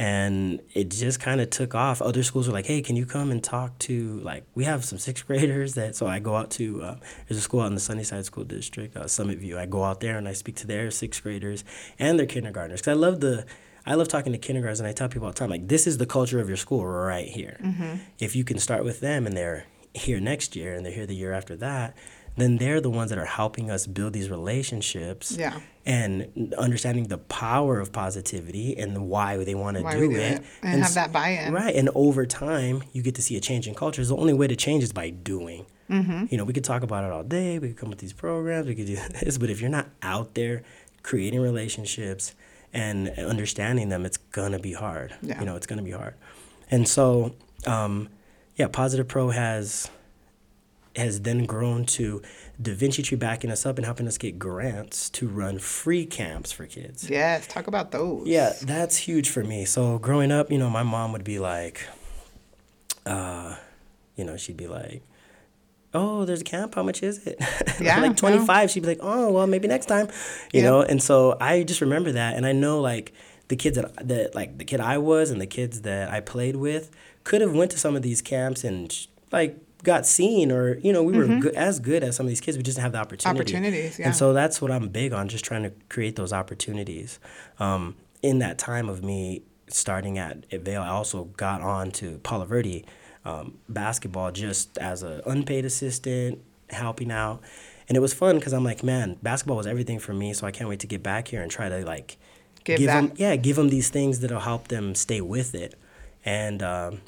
And it just kind of took off. Other schools were like, "Hey, can you come and talk to like we have some sixth graders that?" So I go out to uh, there's a school out in the Sunnyside School District, uh, Summit View. I go out there and I speak to their sixth graders and their kindergartners because I love the I love talking to kindergartners, and I tell people all the time, like, this is the culture of your school right here. Mm-hmm. If you can start with them and they're here next year and they're here the year after that, then they're the ones that are helping us build these relationships yeah. and understanding the power of positivity and why they want to do, do, it, it. And, and have that buy-in right and over time you get to see a change in culture the only way to change is by doing mm-hmm. you know we could talk about it all day we could come with these programs we could do [laughs] this but if you're not out there creating relationships and understanding them, it's gonna be hard. Yeah. You know, it's gonna be hard. And so, um, yeah, Positive Pro has has then grown to Da Vinci Tree backing us up and helping us get grants to run free camps for kids. Yes, talk about those. Yeah, that's huge for me. So growing up, you know, my mom would be like, uh, you know, she'd be like, oh, there's a camp. How much is it? [laughs] Yeah, like 25. She'd be like, oh, well, maybe next time, you yeah. know? And so I just remember that. And I know like the kids that, that, like the kid I was and the kids that I played with could have went to some of these camps and like got seen or, you know, we were mm-hmm. good, as good as some of these kids. We just didn't have the opportunity. Opportunities, yeah. And so that's what I'm big on, just trying to create those opportunities. Um, in that time of me starting at Vail, I also got on to Palo Verde um, basketball just as an unpaid assistant, helping out. And it was fun because I'm like, man, basketball was everything for me. So I can't wait to get back here and try to like give, give them, yeah, give them these things that'll help them stay with it. And um,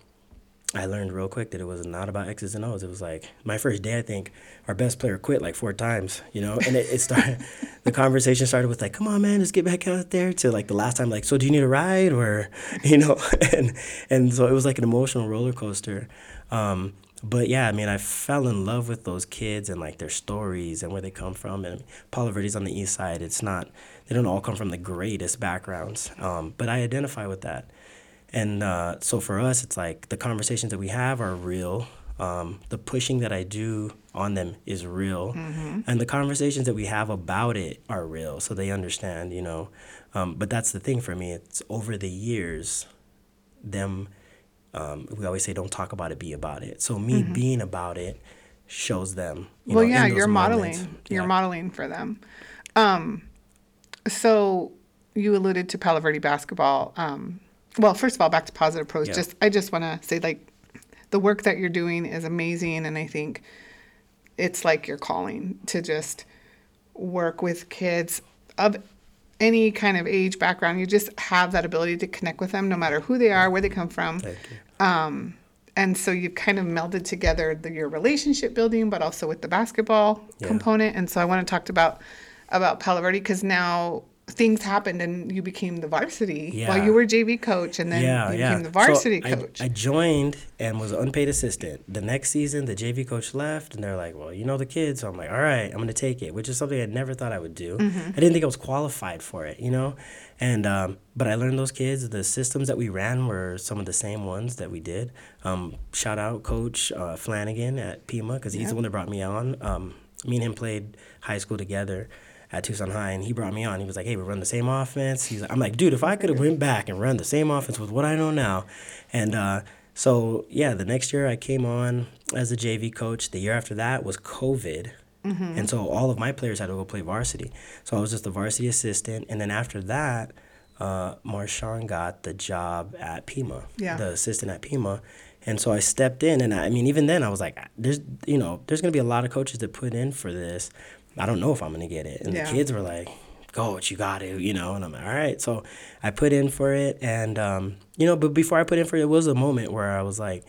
I learned real quick that it was not about X's and O's. It was like my first day, I think our best player quit like four times, you know, and it, it started, [laughs] the conversation started with like, come on, man, let's get back out there to like the last time, like, so do you need a ride or, [laughs] you know, [laughs] and, and so it was like an emotional roller coaster. Um, but yeah, I mean, I fell in love with those kids and like their stories and where they come from. And Palo Verde's on the east side. It's not, they don't all come from the greatest backgrounds, um, but I identify with that. And uh, so for us, it's like the conversations that we have are real. Um, the pushing that I do on them is real, mm-hmm. and the conversations that we have about it are real, so they understand, you know. Um, but that's the thing for me. It's over the years, them. Um, we always say, "Don't talk about it, be about it." So me mm-hmm. being about it shows them. well, know, yeah, you're modeling. Moments. You're yeah. modeling for them. Um, so you alluded to Palo Verde basketball. Um, well, first of all, back to positive pros. Yeah. Just I just want to say like the work that you're doing is amazing, and I think it's like your calling to just work with kids of any kind of age background. You just have that ability to connect with them, no matter who they are, where they come from. Thank you. Um, and so you've kind of melded together the, your relationship building, but also with the basketball yeah. component. And so I want to talk about about Palo Verde because now things happened and you became the varsity yeah. while you were JV coach and then yeah, you yeah. became the varsity so coach. I, I, joined and was an unpaid assistant. The next season, the JV coach left and they're like, well, you know the kids. So I'm like, all right, I'm going to take it, which is something I never thought I would do. Mm-hmm. I didn't think I was qualified for it, you know? And, um, but I learned those kids. The systems that we ran were some of the same ones that we did. Um, shout out Coach uh, Flanagan at Pima because he's the one that brought me on. Um, me and him played high school together at Tucson High, and he brought me on. He was like, "Hey, we run the same offense." He's like, I'm like, "Dude, if I could have went back and run the same offense with what I know now," and uh, so yeah, the next year I came on as a JV coach. The year after that was COVID. Mm-hmm. And so all of my players had to go play varsity. So I was just the varsity assistant. And then after that, uh, Marshawn got the job at Pima, yeah. the assistant at Pima. And so I stepped in, and I, I mean, even then, I was like, "There's, you know, there's gonna be a lot of coaches that put in for this, I don't know if I'm gonna get it. And yeah. the kids were like, Coach, you got to, you know. And I'm like, all right. So I put in for it, and um, you know, but before I put in for it, it was a moment where I was like,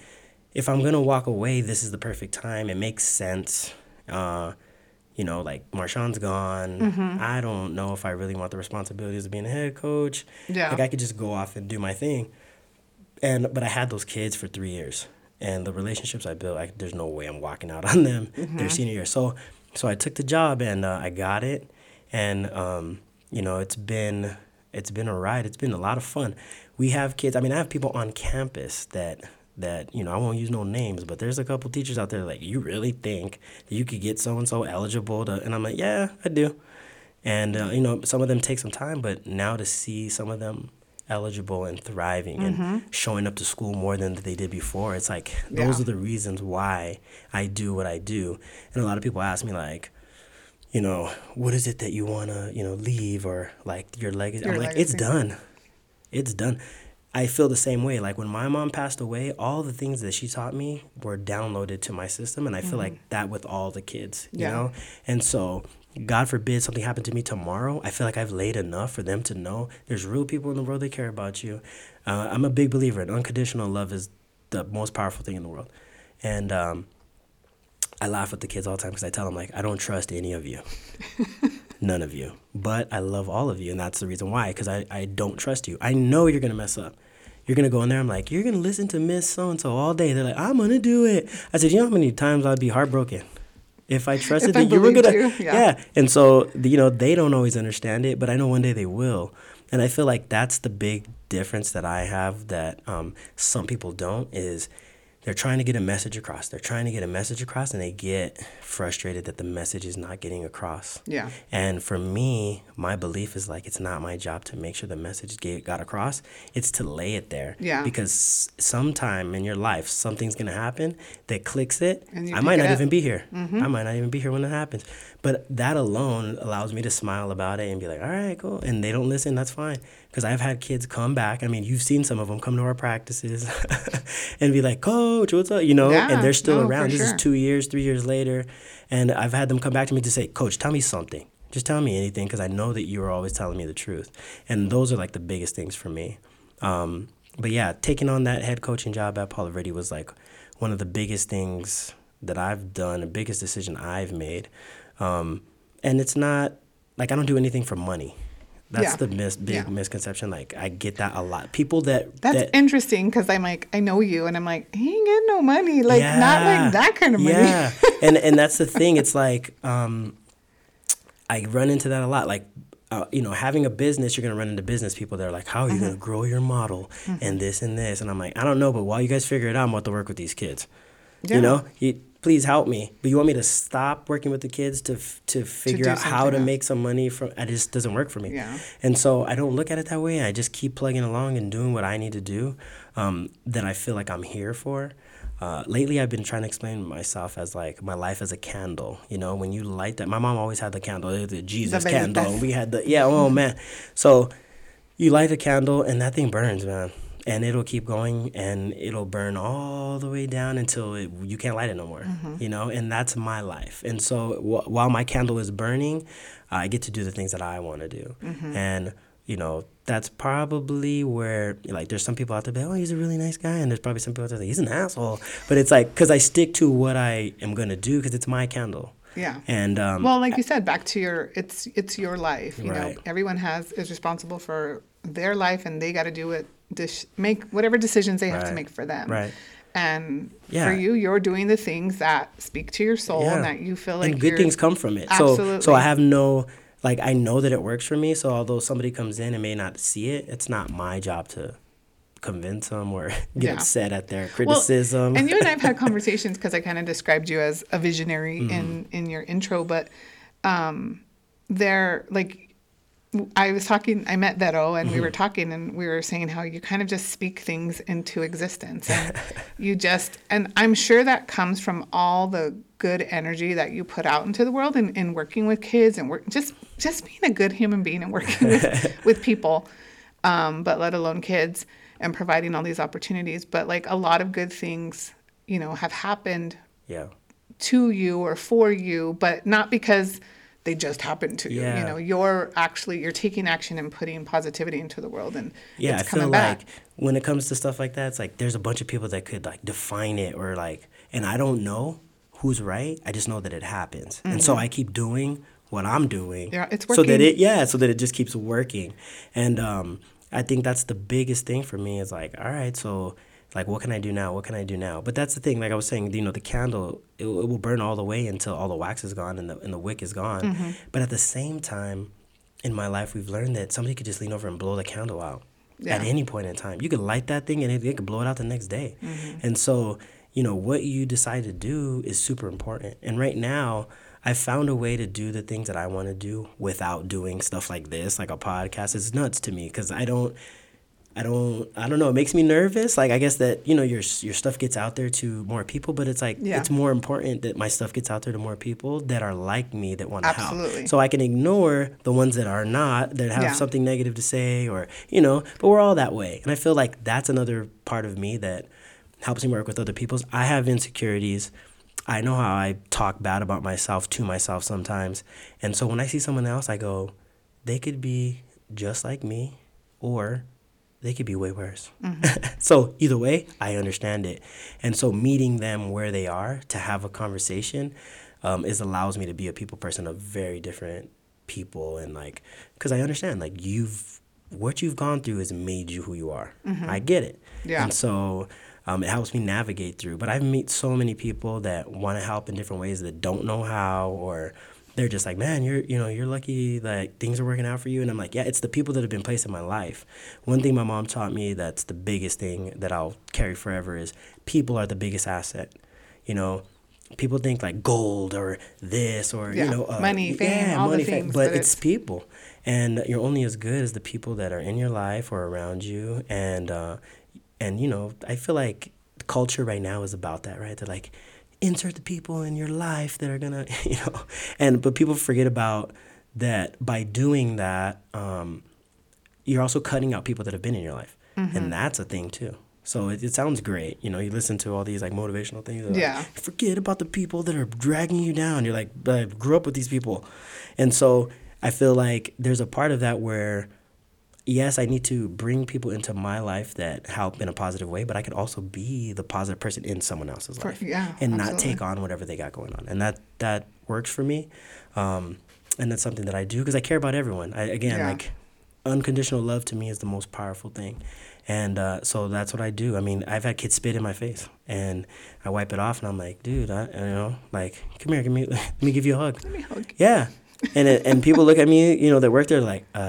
if I'm gonna walk away, this is the perfect time. It makes sense. Uh, you know, like Marshawn's gone. Mm-hmm. I don't know if I really want the responsibilities of being a head coach. Yeah. Like I could just go off and do my thing. And but I had those kids for three years, and the relationships I built, like, there's no way I'm walking out on them mm-hmm. their senior year. So so I took the job and uh, I got it, and um, you know it's been it's been a ride. It's been a lot of fun. We have kids. I mean, I have people on campus that that you know I won't use no names, but there's a couple teachers out there like you really think you could get so and so eligible to, and I'm like, yeah, I do. And uh, you know, some of them take some time, but now to see some of them eligible and thriving mm-hmm. and showing up to school more than they did before. It's like those yeah. are the reasons why I do what I do. And a lot of people ask me like, you know, what is it that you want to, you know, leave or like your legacy? Your I'm legacy. like, it's done. It's done. I feel the same way. Like when my mom passed away, all the things that she taught me were downloaded to my system and I feel mm-hmm. like that with all the kids, you yeah. know? And so God forbid something happened to me tomorrow, I feel like I've laid enough for them to know there's real people in the world that care about you. Uh, I'm a big believer in unconditional love is the most powerful thing in the world. And um, I laugh with the kids all the time because I tell them, like, I don't trust any of you. [laughs] None of you. But I love all of you. And that's the reason why, because I, I don't trust you. I know you're going to mess up. You're going to go in there. I'm like, you're going to listen to Miss So and so all day. They're like, I'm going to do it. I said, you know how many times I'd be heartbroken? If I [laughs] trusted if that I you were gonna, you, [laughs] yeah. yeah. And so you know they don't always understand it, but I know one day they will. And I feel like that's the big difference that I have that um, some people don't is they're trying to get a message across. They're trying to get a message across and they get frustrated that the message is not getting across. Yeah. And for me, my belief is like it's not my job to make sure the message get, got across. It's to lay it there. Yeah. Because sometime in your life, something's going to happen that clicks it. I might not even be here. Mm-hmm. I might not even be here when it happens. But that alone allows me to smile about it and be like, all right, cool. And they don't listen, that's fine because I've had kids come back. I mean, you've seen some of them come to our practices [laughs] and be like, "Coach, what's up?" You know, yeah, and they're still no, around. This sure. is two years, three years later, and I've had them come back to me to say, "Coach, tell me something. Just tell me anything, because I know that you are always telling me the truth." And those are like the biggest things for me. Um, but yeah, taking on that head coaching job at Palo Verde was like one of the biggest things that I've done, the biggest decision I've made. Um, and it's not like I don't do anything for money. That's yeah. the mis- big yeah. misconception. Like I get that a lot. People that that's that, interesting because I'm like I know you and I'm like he ain't getting no money. Like yeah, not like that kind of money. Yeah, [laughs] and and that's the thing. It's like um, I run into that a lot. Like uh, you know, having a business, you're gonna run into business people that are like, "How are you mm-hmm. gonna grow your model mm-hmm. and this and this?" And I'm like, "I don't know, but while you guys figure it out, I'm about to work with these kids." Yeah. You know, you, please help me. But you want me to stop working with the kids to to figure to out how to else. make some money from it just doesn't work for me. Yeah. And so I don't look at it that way. I just keep plugging along and doing what I need to do um, that I feel like I'm here for. Uh, lately, I've been trying to explain myself as like my life as a candle. You know, when you light that, my mom always had the candle, the Jesus the candle. We had the yeah. Oh man, so you light a candle and that thing burns, man and it'll keep going and it'll burn all the way down until it, you can't light it no more mm-hmm. you know and that's my life and so wh- while my candle is burning i get to do the things that i want to do mm-hmm. and you know that's probably where like there's some people out there that oh he's a really nice guy and there's probably some people out there he's an asshole but it's like because i stick to what i am going to do because it's my candle yeah. And um, well, like you said, back to your it's it's your life. You right. know, everyone has is responsible for their life, and they got to do it make whatever decisions they have right. to make for them. Right. And yeah. for you, you're doing the things that speak to your soul yeah. and that you feel like and good things come from it. Absolutely. So so I have no like I know that it works for me. So although somebody comes in and may not see it, it's not my job to convince them or [laughs] get yeah. upset at their criticism. Well, and you and I've had [laughs] conversations because I kind of described you as a visionary mm-hmm. in in your intro, but um, they're like I was talking, I met Vero and mm-hmm. we were talking and we were saying how you kind of just speak things into existence. And [laughs] you just, and I'm sure that comes from all the good energy that you put out into the world in, in working with kids and work, just, just being a good human being and working with, [laughs] with people, um, but let alone kids and providing all these opportunities. But like a lot of good things, you know, have happened yeah. to you or for you, but not because they just happen to you. Yeah. You know, you're actually you're taking action and putting positivity into the world, and yeah, I feel back. like when it comes to stuff like that, it's like there's a bunch of people that could like define it or like, and I don't know who's right. I just know that it happens, mm-hmm. and so mm-hmm. I keep doing what I'm doing. Yeah, it's working. So that it yeah, so that it just keeps working, and um, I think that's the biggest thing for me is like, all right, so like what can i do now what can i do now but that's the thing like i was saying you know the candle it, it will burn all the way until all the wax is gone and the, and the wick is gone mm-hmm. but at the same time in my life we've learned that somebody could just lean over and blow the candle out yeah. at any point in time you could light that thing and it, it could blow it out the next day mm-hmm. and so you know what you decide to do is super important and right now I found a way to do the things that I want to do without doing stuff like this, like a podcast. It's nuts to me because I don't I don't I don't know. It makes me nervous. Like I guess that you know your your stuff gets out there to more people, but it's like yeah. it's more important that my stuff gets out there to more people that are like me that want to help. So I can ignore the ones that are not that have yeah. something negative to say or you know. But we're all that way, and I feel like that's another part of me that helps me work with other people's. I have insecurities. I know how I talk bad about myself to myself sometimes, and so when I see someone else, I go, they could be just like me, or they could be way worse. Mm-hmm. [laughs] so either way, I understand it. And so meeting them where they are to have a conversation um, is allows me to be a people person of very different people and like because I understand like you've what you've gone through has made you who you are. Mm-hmm. I get it. Yeah. And so um, it helps me navigate through. But I've met so many people that want to help in different ways that don't know how or they're just like, man, you're you know you're lucky that things are working out for you. And I'm like, yeah, it's the people that have been placed in my life. One thing my mom taught me that's the biggest thing that I'll carry forever is people are the biggest asset. You know, people think like gold or this or yeah. you know uh, money, fame, yeah, all money, the things, fame, but, but it's, it's people, and you're only as good as the people that are in your life or around you. And uh, and you know, I feel like culture right now is about that, right? They're like insert the people in your life that are gonna, [laughs] you know, and but people forget about that by doing that, um, you're also cutting out people that have been in your life, mm-hmm. and that's a thing too. So it, it sounds great, you know. You listen to all these like motivational things. Yeah. Like, forget about the people that are dragging you down. You're like, I grew up with these people, and so I feel like there's a part of that where yes, I need to bring people into my life that help in a positive way, but I could also be the positive person in someone else's life, yeah, and absolutely. not take on whatever they got going on, and that that works for me, um, and that's something that I do because I care about everyone. I, again, yeah. like unconditional love to me is the most powerful thing. And uh, so that's what I do. I mean, I've had kids spit in my face, and I wipe it off, and I'm like, dude, I, you know, like, come here, give me, [laughs] let me give you a hug. Let me hug. Yeah, and it, and people look at me, you know, that work there, like, uh,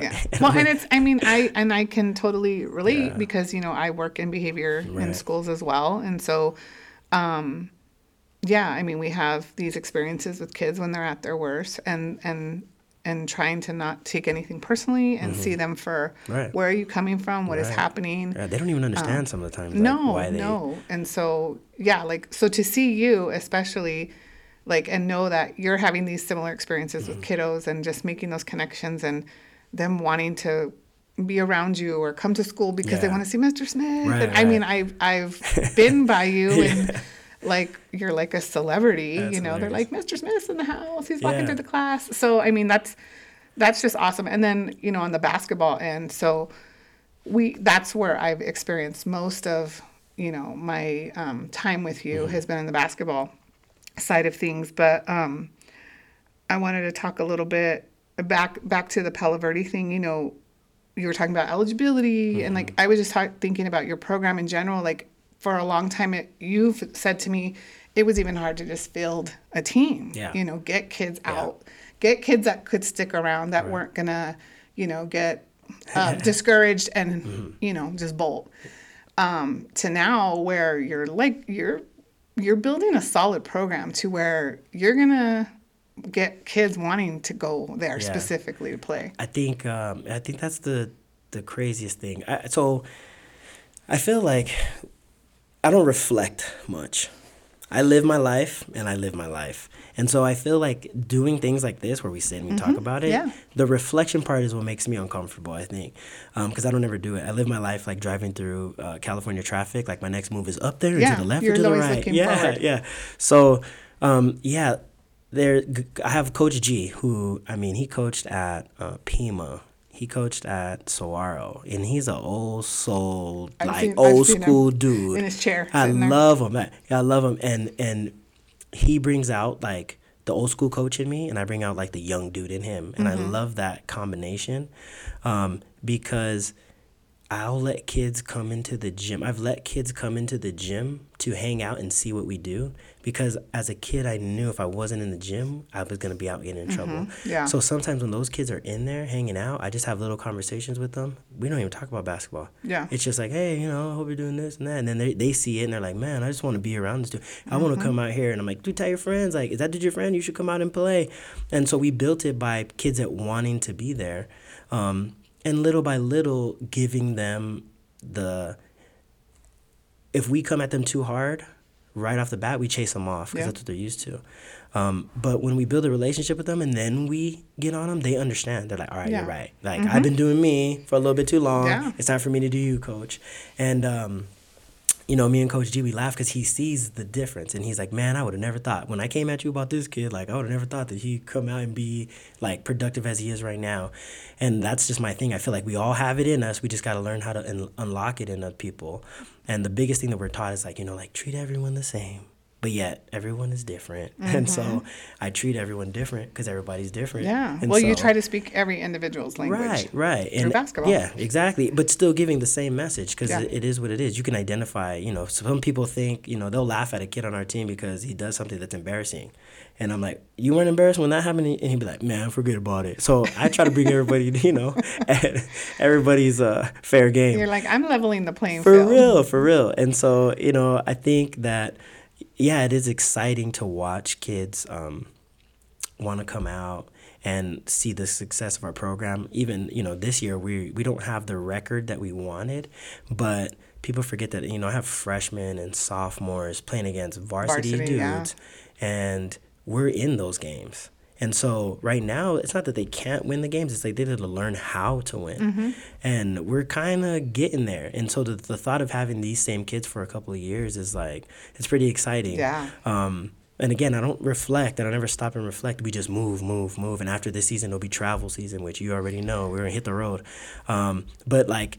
yeah. [laughs] Well, and it's I mean I and I can totally relate yeah. because you know I work in behavior right. in schools as well, and so um, yeah, I mean, we have these experiences with kids when they're at their worst, and and and trying to not take anything personally and mm-hmm. see them for right. where are you coming from, what right. is happening. Yeah, they don't even understand um, some of the time. Like, no, they... no, and so yeah, like so to see you especially, like and know that you're having these similar experiences mm-hmm. with kiddos and just making those connections and them wanting to be around you or come to school because yeah. they want to see Mr. Smith. Right, and, I mean, I've I've [laughs] been by you yeah. and like you're like a celebrity. That's you know, hilarious. they're like Mr. Smith's in the house. He's walking yeah. through the class. So I mean, that's that's just awesome. And then you know, on the basketball end, so we that's where I've experienced most of you know my um, time with you mm-hmm. has been in the basketball side of things. But um, I wanted to talk a little bit back back to the Palo Verde thing. You know, you were talking about eligibility mm-hmm. and like I was just talk, thinking about your program in general. Like for a long time, it, you've said to me, it was even hard to just field a team. Yeah. You know, get kids yeah. out, get kids that could stick around that right. weren't gonna, you know, get uh, [laughs] discouraged and mm-hmm. you know just bolt. Um, to now where you're like you're you're building a solid program to where you're gonna get kids wanting to go there yeah. specifically to play. I think um, I think that's the the craziest thing. I, so I feel like I don't reflect much. I live my life and I live my life. And so I feel like doing things like this where we sit and we mm-hmm. talk about it, yeah. the reflection part is what makes me uncomfortable, I think. Because um, I don't ever do it. I live my life like driving through uh, California traffic. Like my next move is up there yeah, to the left or to the right. Yeah, forward. yeah. So, um, yeah, there I have Coach G, who I mean, he coached at uh, Pima. He coached at Saguaro, and he's an old soul, I've like seen, old school dude. In his chair. I love him. I, I love him, and and he brings out like the old school coach in me, and I bring out like the young dude in him, and mm-hmm. I love that combination, um, because I'll let kids come into the gym. I've let kids come into the gym to hang out and see what we do because as a kid, I knew if I wasn't in the gym, I was going to be out getting in mm-hmm. trouble. Yeah. So sometimes when those kids are in there hanging out, I just have little conversations with them. We don't even talk about basketball. Yeah. It's just like, hey, you know, I hope you're doing this and that. And then they, they see it and they're like, man, I just want to be around this dude. I mm-hmm. want to come out here. And I'm like, dude, tell your friends, like, is that dude your friend? You should come out and play. And so we built it by kids that wanting to be there. Um, and little by little giving them the if we come at them too hard right off the bat we chase them off because yeah. that's what they're used to um, but when we build a relationship with them and then we get on them they understand they're like all right yeah. you're right like mm-hmm. i've been doing me for a little bit too long yeah. it's time for me to do you coach and um, you know, me and Coach G, we laugh because he sees the difference. And he's like, man, I would have never thought, when I came at you about this kid, like, I would have never thought that he'd come out and be, like, productive as he is right now. And that's just my thing. I feel like we all have it in us. We just got to learn how to un- unlock it in other people. And the biggest thing that we're taught is, like, you know, like, treat everyone the same but yet everyone is different. Mm-hmm. [laughs] and so mm-hmm. i treat everyone different because everybody's different. Yeah. And well so, you try to speak every individual's language right right. and basketball. yeah exactly. But still giving the same message because yeah. it, is what it is. You can identify you know some people think you know they'll laugh at a kid on our team because he does something that's embarrassing. And i'm like you weren't embarrassed when that happened? And he'd be like man forget about it. So i try to bring everybody [laughs] you know [laughs] everybody's uh, fair game. You're like i'm leveling the playing for field. for real for real. And so you know i think that yeah, it is exciting to watch kids um, want to come out and see the success of our program. Even you know this year we we don't have the record that we wanted, but people forget that you know I have freshmen and sophomores playing against varsity, varsity dudes, yeah. and we're in those games. And so right now, it's not that they can't win the games; it's like they need to learn how to win, mm-hmm. and we're kind of getting there. And so the, the thought of having these same kids for a couple of years is like it's pretty exciting. Yeah. Um, and again, I don't reflect. I don't ever stop and reflect. We just move, move, move. And after this season, it'll be travel season, which you already know. We're gonna hit the road. Um, but like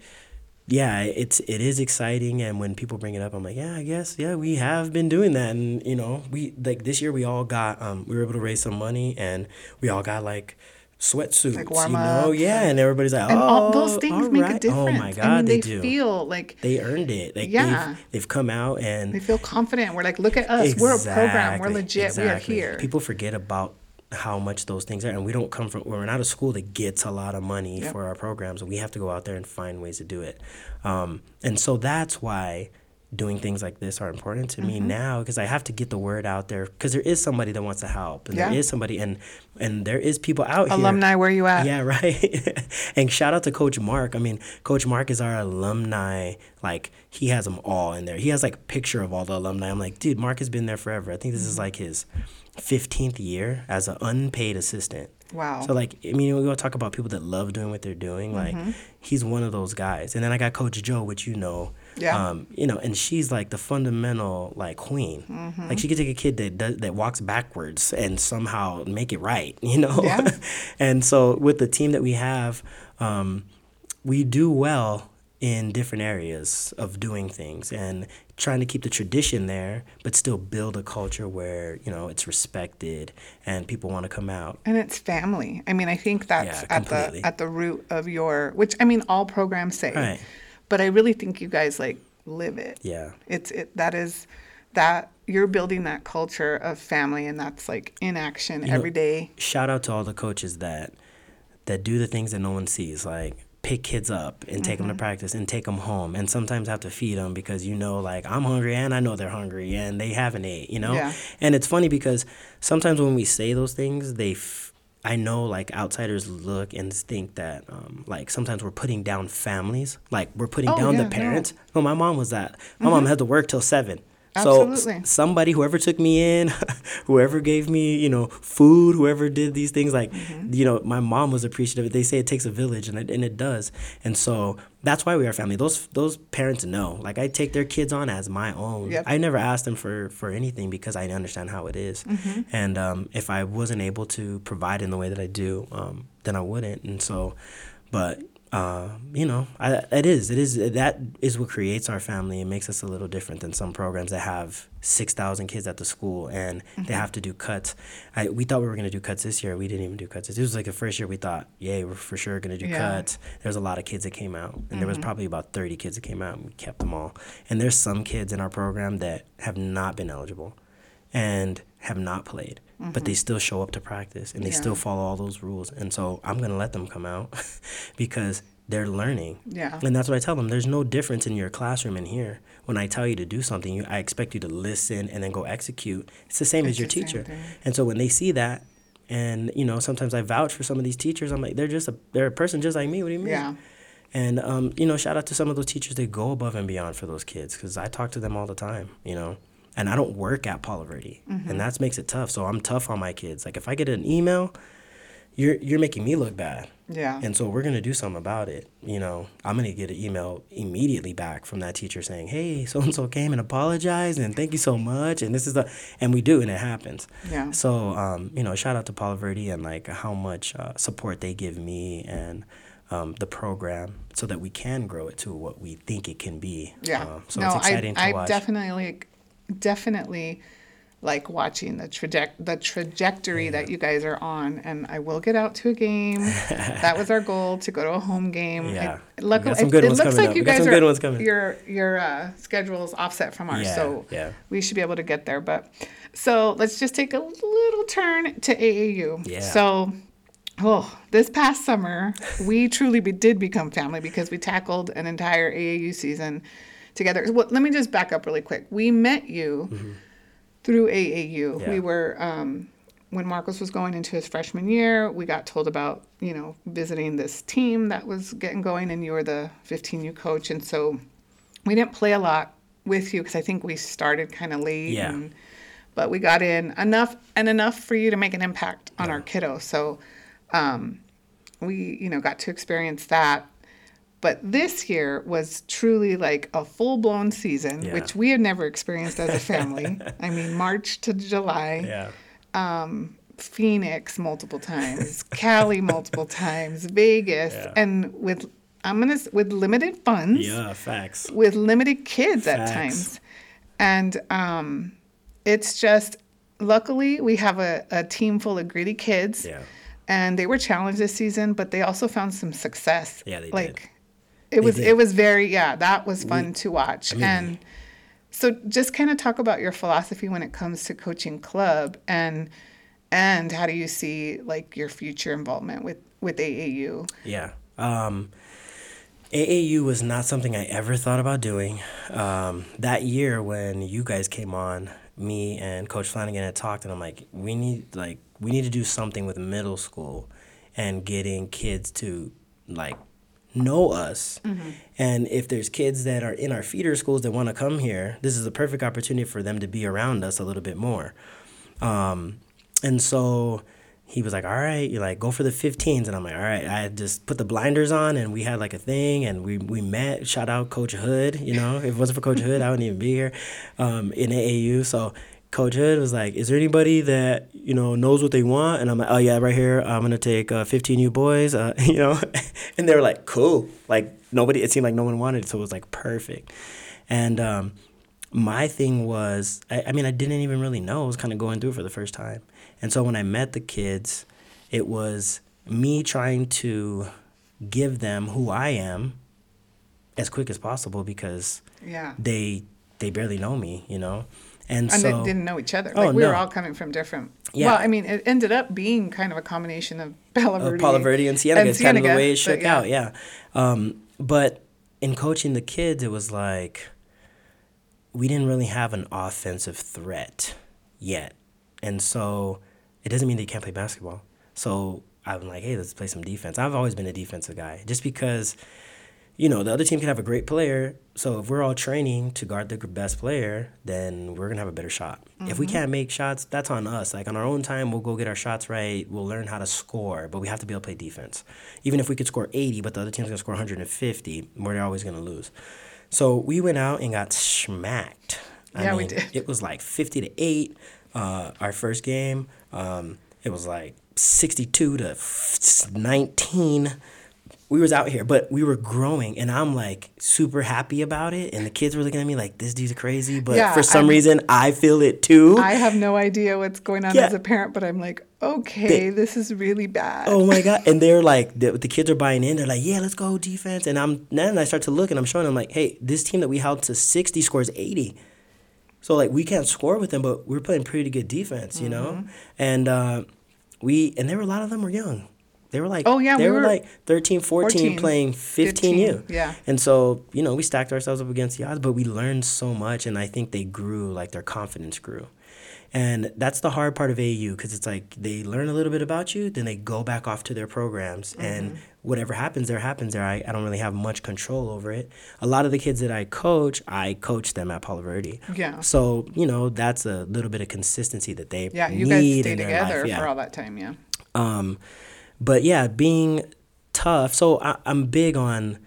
yeah, it's it is exciting, and when people bring it up, I'm like, yeah, I guess, yeah, we have been doing that, and you know, we like this year we all got, um, we were able to raise some money, and we all got like sweatsuits, like you know, yeah, and everybody's like, and oh, all those things make right. a difference. Oh my god, I mean, they, they do. feel like they earned it. Like yeah, they've, they've, come out and they feel confident. We're like, look at us, exactly, we're a program, we're legit, exactly. we are here. People forget about how much those things are and we don't come from we're not a school that gets a lot of money yep. for our programs and we have to go out there and find ways to do it um, and so that's why doing things like this are important to mm-hmm. me now because I have to get the word out there because there is somebody that wants to help and yeah. there is somebody and and there is people out alumni, here alumni where you at yeah [laughs] right and shout out to coach Mark I mean coach Mark is our alumni like he has them all in there he has like picture of all the alumni I'm like dude Mark has been there forever I think this mm-hmm. is like his 15th year as an unpaid assistant Wow. So like, I mean, we want to talk about people that love doing what they're doing. Like, mm-hmm. he's one of those guys. And then I got Coach Joe, which you know, yeah. Um, you know, and she's like the fundamental like queen. Mm-hmm. Like she could take a kid that does, that walks backwards and somehow make it right. [laughs] You know. Yeah. [laughs] and so with the team that we have, um, we do well in different areas of doing things and trying to keep the tradition there but still build a culture where you know it's respected and people want to come out. And it's family. I mean i think that's yeah, at the at the root of your which i mean all programs say. Right. but i really think you guys like live it. Yeah. It's it that is that you're building that culture of family and that's like in action you every know, day. shout out to all the coaches that that do the things that no one sees. Like pick kids up and take mm-hmm. them to practice and take them home and sometimes have to feed them because you know like i'm hungry and i know they're hungry and they haven't ate you know yeah. and it's funny because sometimes when we say those things they f- I know like outsiders look and think that um, like sometimes we're putting down families like we're putting oh, down yeah, the parents no. no my mom was that my mm-hmm. mom had to work till seven Absolutely. So somebody, whoever took me in, [laughs] whoever gave me, you know, food, whoever did these things, like, mm-hmm. you know, my mom was appreciative. They say it takes a village, and it, and it does. And so that's why we are family. Those those parents know. Like I take their kids on as my own. Yep. I never asked them for for anything because I understand how it is. Mm-hmm. And um, if I wasn't able to provide in the way that I do, um, then I wouldn't. And so, but uh, you know, I, it is. It is. That is what creates our family. It makes us a little different than some programs that have six thousand kids at the school and mm-hmm. they have to do cuts. I, we thought we were gonna do cuts this year. We didn't even do cuts. This was like the first year we thought, yay, we're for sure gonna do yeah. cuts. There was a lot of kids that came out, and mm-hmm. there was mm-hmm. probably about thirty kids that came out, and we kept them all. And there's some kids in our program that have not been eligible, and have not played mm-hmm. but they mm-hmm. still show up to practice and they yeah. still follow all those rules. And so I'm going to let them come out [laughs] because they're learning. Yeah. And that's what I tell them. There's no difference in your classroom and here. When I tell you to do something, you, I expect you to listen and then go execute. It's the same it's as your teacher. And so when they see that, and you know, sometimes I vouch for some of these teachers. I'm like, they're just a they're a person just like me. What do you mean? Yeah. And um, you know, shout out to some of those teachers. They go above and beyond for those kids because I talk to them all the time. You know, and I don't work at Palo Verde, mm-hmm. and that makes it tough. So I'm tough on my kids. Like if I get an email, you're you're making me look bad. Yeah. And so we're gonna do something about it. You know, I'm gonna get an email immediately back from that teacher saying, "Hey, so and so came and apologized, and thank you so much." And this is the, and we do, and it happens. Yeah. So, um, you know, shout out to Palo Verde and like how much uh, support they give me and. Um, the program so that we can grow it to what we think it can be. Yeah. Uh, so no, it's exciting I, to I watch. definitely definitely like watching the traje- the trajectory yeah. that you guys are on and I will get out to a game. [laughs] that was our goal to go to a home game. Yeah. I, luckily, it, it looks like up. you guys are your your uh, schedule is offset from ours, yeah, so yeah. we should be able to get there. But so let's just take a little turn to AAU. Yeah. So Oh, this past summer, we truly be, did become family because we tackled an entire AAU season together. Well, let me just back up really quick. We met you mm-hmm. through AAU. Yeah. We were um, when Marcos was going into his freshman year. We got told about you know visiting this team that was getting going, and you were the 15U coach, and so we didn't play a lot with you because I think we started kind of late. Yeah. And, but we got in enough and enough for you to make an impact on yeah. our kiddo. So um, we you know got to experience that but this year was truly like a full blown season, yeah. which we had never experienced as a family. [laughs] I mean, March to July. Yeah. Um, Phoenix multiple times, Cali [laughs] multiple times, Vegas, yeah. and with I'm gonna with limited funds. Yeah, facts. With limited kids facts. at times, and um, it's just luckily we have a, a team full of gritty kids. Yeah. And they were challenged this season, but they also found some success. Yeah, they like, did it was it was very yeah, that was fun we, to watch. I mean, and so just kind of talk about your philosophy when it comes to coaching club and and how do you see like your future involvement with with AAU? Yeah. Um, AAU was not something I ever thought about doing. Um, that year when you guys came on, me and Coach Flanagan had talked, and I'm like, we need like we need to do something with middle school, and getting kids to like know us. Mm-hmm. And if there's kids that are in our feeder schools that want to come here, this is a perfect opportunity for them to be around us a little bit more. Um, and so he was like, all right, you like go for the 15s. And I'm like, all right. I just put the blinders on and we had like a thing and we, we met. Shout out Coach Hood. You know, if it wasn't for Coach Hood, I wouldn't even be here um, in AAU. So Coach Hood was like, is there anybody that, you know, knows what they want? And I'm like, oh, yeah, right here. I'm going to take uh, 15 you boys, uh, [laughs] you know. [laughs] and they were like, cool. Like nobody, it seemed like no one wanted it. So it was like perfect. And um, my thing was, I, I mean, I didn't even really know. I was kind of going through it for the first time. And so when I met the kids, it was me trying to give them who I am as quick as possible because yeah. they they barely know me, you know. And, and so, they didn't know each other. Oh, like we no. were all coming from different. Yeah. Well, I mean, it ended up being kind of a combination of Palo Verde, Palo Verde and Cienega. It's kind of the way it shook yeah. out. Yeah. Um, but in coaching the kids, it was like we didn't really have an offensive threat yet, and so it doesn't mean you can't play basketball. So I'm like, hey, let's play some defense. I've always been a defensive guy, just because, you know, the other team can have a great player. So if we're all training to guard the best player, then we're gonna have a better shot. Mm-hmm. If we mm-hmm. can't make shots, that's on us. Like on our own time, we'll go get our shots right. We'll learn how to score, but we have to be able to play defense. Even if we could score 80, but the other team's gonna score 150, we're always gonna lose. So we went out and got smacked. I yeah, mean, we did. It was like 50 to 8 uh, our first game. Um, it was like 62 to 19 we was out here but we were growing and i'm like super happy about it and the kids were looking at me like this dude's crazy but yeah, for some I'm, reason i feel it too i have no idea what's going on yeah. as a parent but i'm like okay they, this is really bad oh my god and they're like [laughs] the, the kids are buying in they're like yeah let's go defense and i'm then i start to look and i'm showing them like hey this team that we held to 60 scores 80 so like we can't score with them, but we're playing pretty good defense, you know. Mm-hmm. And uh, we and there were a lot of them were young. They were like oh yeah, they we were, were, like 13, 14, 14 playing 15 U. Yeah. And so, you know, we stacked ourselves up against the odds, but we learned so much and I think they grew, like their confidence grew. And that's the hard part of AU because it's like they learn a little bit about you, then they go back off to their programs. Mm-hmm. And whatever happens there, happens there. I, I don't really have much control over it. A lot of the kids that I coach, I coach them at Palo Verde. Yeah. So, you know, that's a little bit of consistency that they yeah, you guys stay together yeah. for all that time, yeah. Um, but yeah, being tough. So I, I'm big on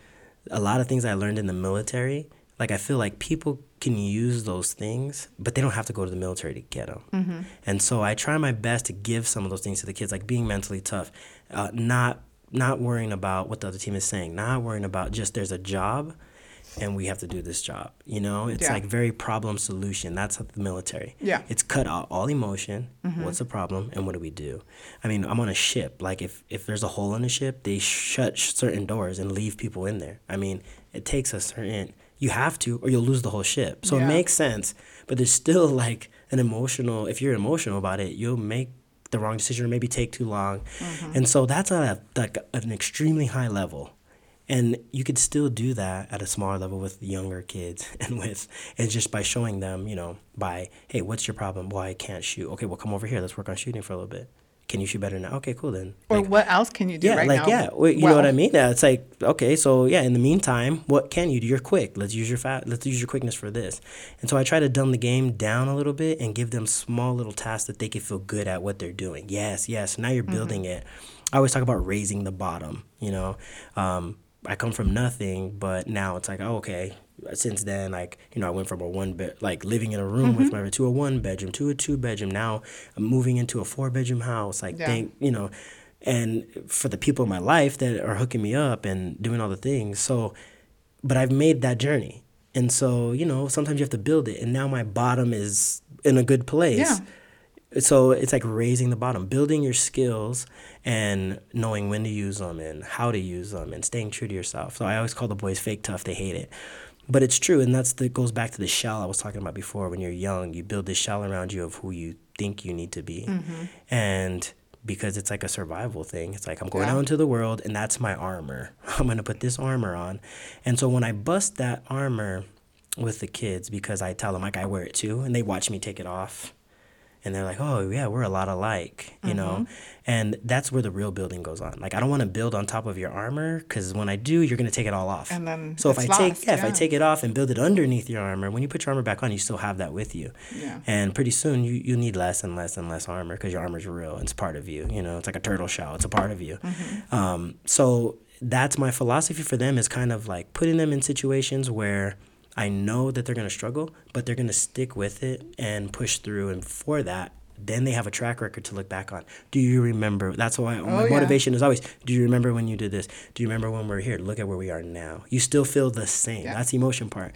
a lot of things I learned in the military. Like I feel like people can use those things, but they don't have to go to the military to get them. Mm-hmm. And so I try my best to give some of those things to the kids, like being mentally tough, uh, not not worrying about what the other team is saying, not worrying about just there's a job and we have to do this job. You know, it's yeah. like very problem solution. That's the military. Yeah. It's cut out all emotion. Mm-hmm. What's the problem and what do we do? I mean, I'm on a ship. Like if if there's a hole in the ship, they shut certain doors and leave people in there. I mean, it takes a certain you have to or you'll lose the whole ship. So yeah. it makes sense, but there's still like an emotional if you're emotional about it, you'll make the wrong decision or maybe take too long. Mm-hmm. And so that's at like an extremely high level. And you could still do that at a smaller level with younger kids [laughs] and with and just by showing them, you know, by, hey, what's your problem? Well, I can't shoot. Okay, well come over here. Let's work on shooting for a little bit can you shoot better now? Okay, cool then. Or like, what else can you do yeah, right like, now? Yeah, well, you well, know what I mean? Yeah, it's like okay, so yeah. In the meantime, what can you do? You're quick. Let's use your fat. Let's use your quickness for this. And so I try to dumb the game down a little bit and give them small little tasks that they can feel good at what they're doing. Yes, yes. Now you're mm-hmm. building mm-hmm. it. I always talk about raising the bottom. You know, um, I come from nothing, but now it's like oh, okay, since then, like you know, I went from a one bed, like living in a room mm-hmm. with my to a one bedroom to a two bedroom. Now I'm moving into a four bedroom house. Like, yeah. think you know, and for the people in my life that are hooking me up and doing all the things. So, but I've made that journey, and so you know, sometimes you have to build it. And now my bottom is in a good place. Yeah. So it's like raising the bottom, building your skills and knowing when to use them and how to use them and staying true to yourself. So I always call the boys fake tough. They hate it but it's true and that's that goes back to the shell i was talking about before when you're young you build this shell around you of who you think you need to be mm-hmm. and because it's like a survival thing. It's like I'm going yeah. out into the world and that's my armor. [laughs] I'm going to put this armor on. And so when I bust that armor with the kids because I tell them like I wear it too and they watch me take it off and they're like, "Oh yeah, we're a lot alike," you mm-hmm. know, and that's where the real building goes on. Like I don't want to build on top of your armor because when I do, you're gonna take it all off. And then so if I lost, take yeah, yeah, if I take it off and build it underneath your armor, when you put your armor back on, you still have that with you. Yeah. And pretty soon you you need less and less and less armor because your armor's real. It's part of you. You know, it's like a turtle shell. It's a part of you. Mm-hmm. Um, so that's my philosophy for them is kind of like putting them in situations where I know that they're going to struggle, but they're going to stick with it and push through. And for that, then they have a track record to look back on. Do you remember? That's why oh, my yeah. motivation is always do you remember when you did this? Do you remember when we are here? Look at where we are now. You still feel the same. Yeah. That's the emotion part.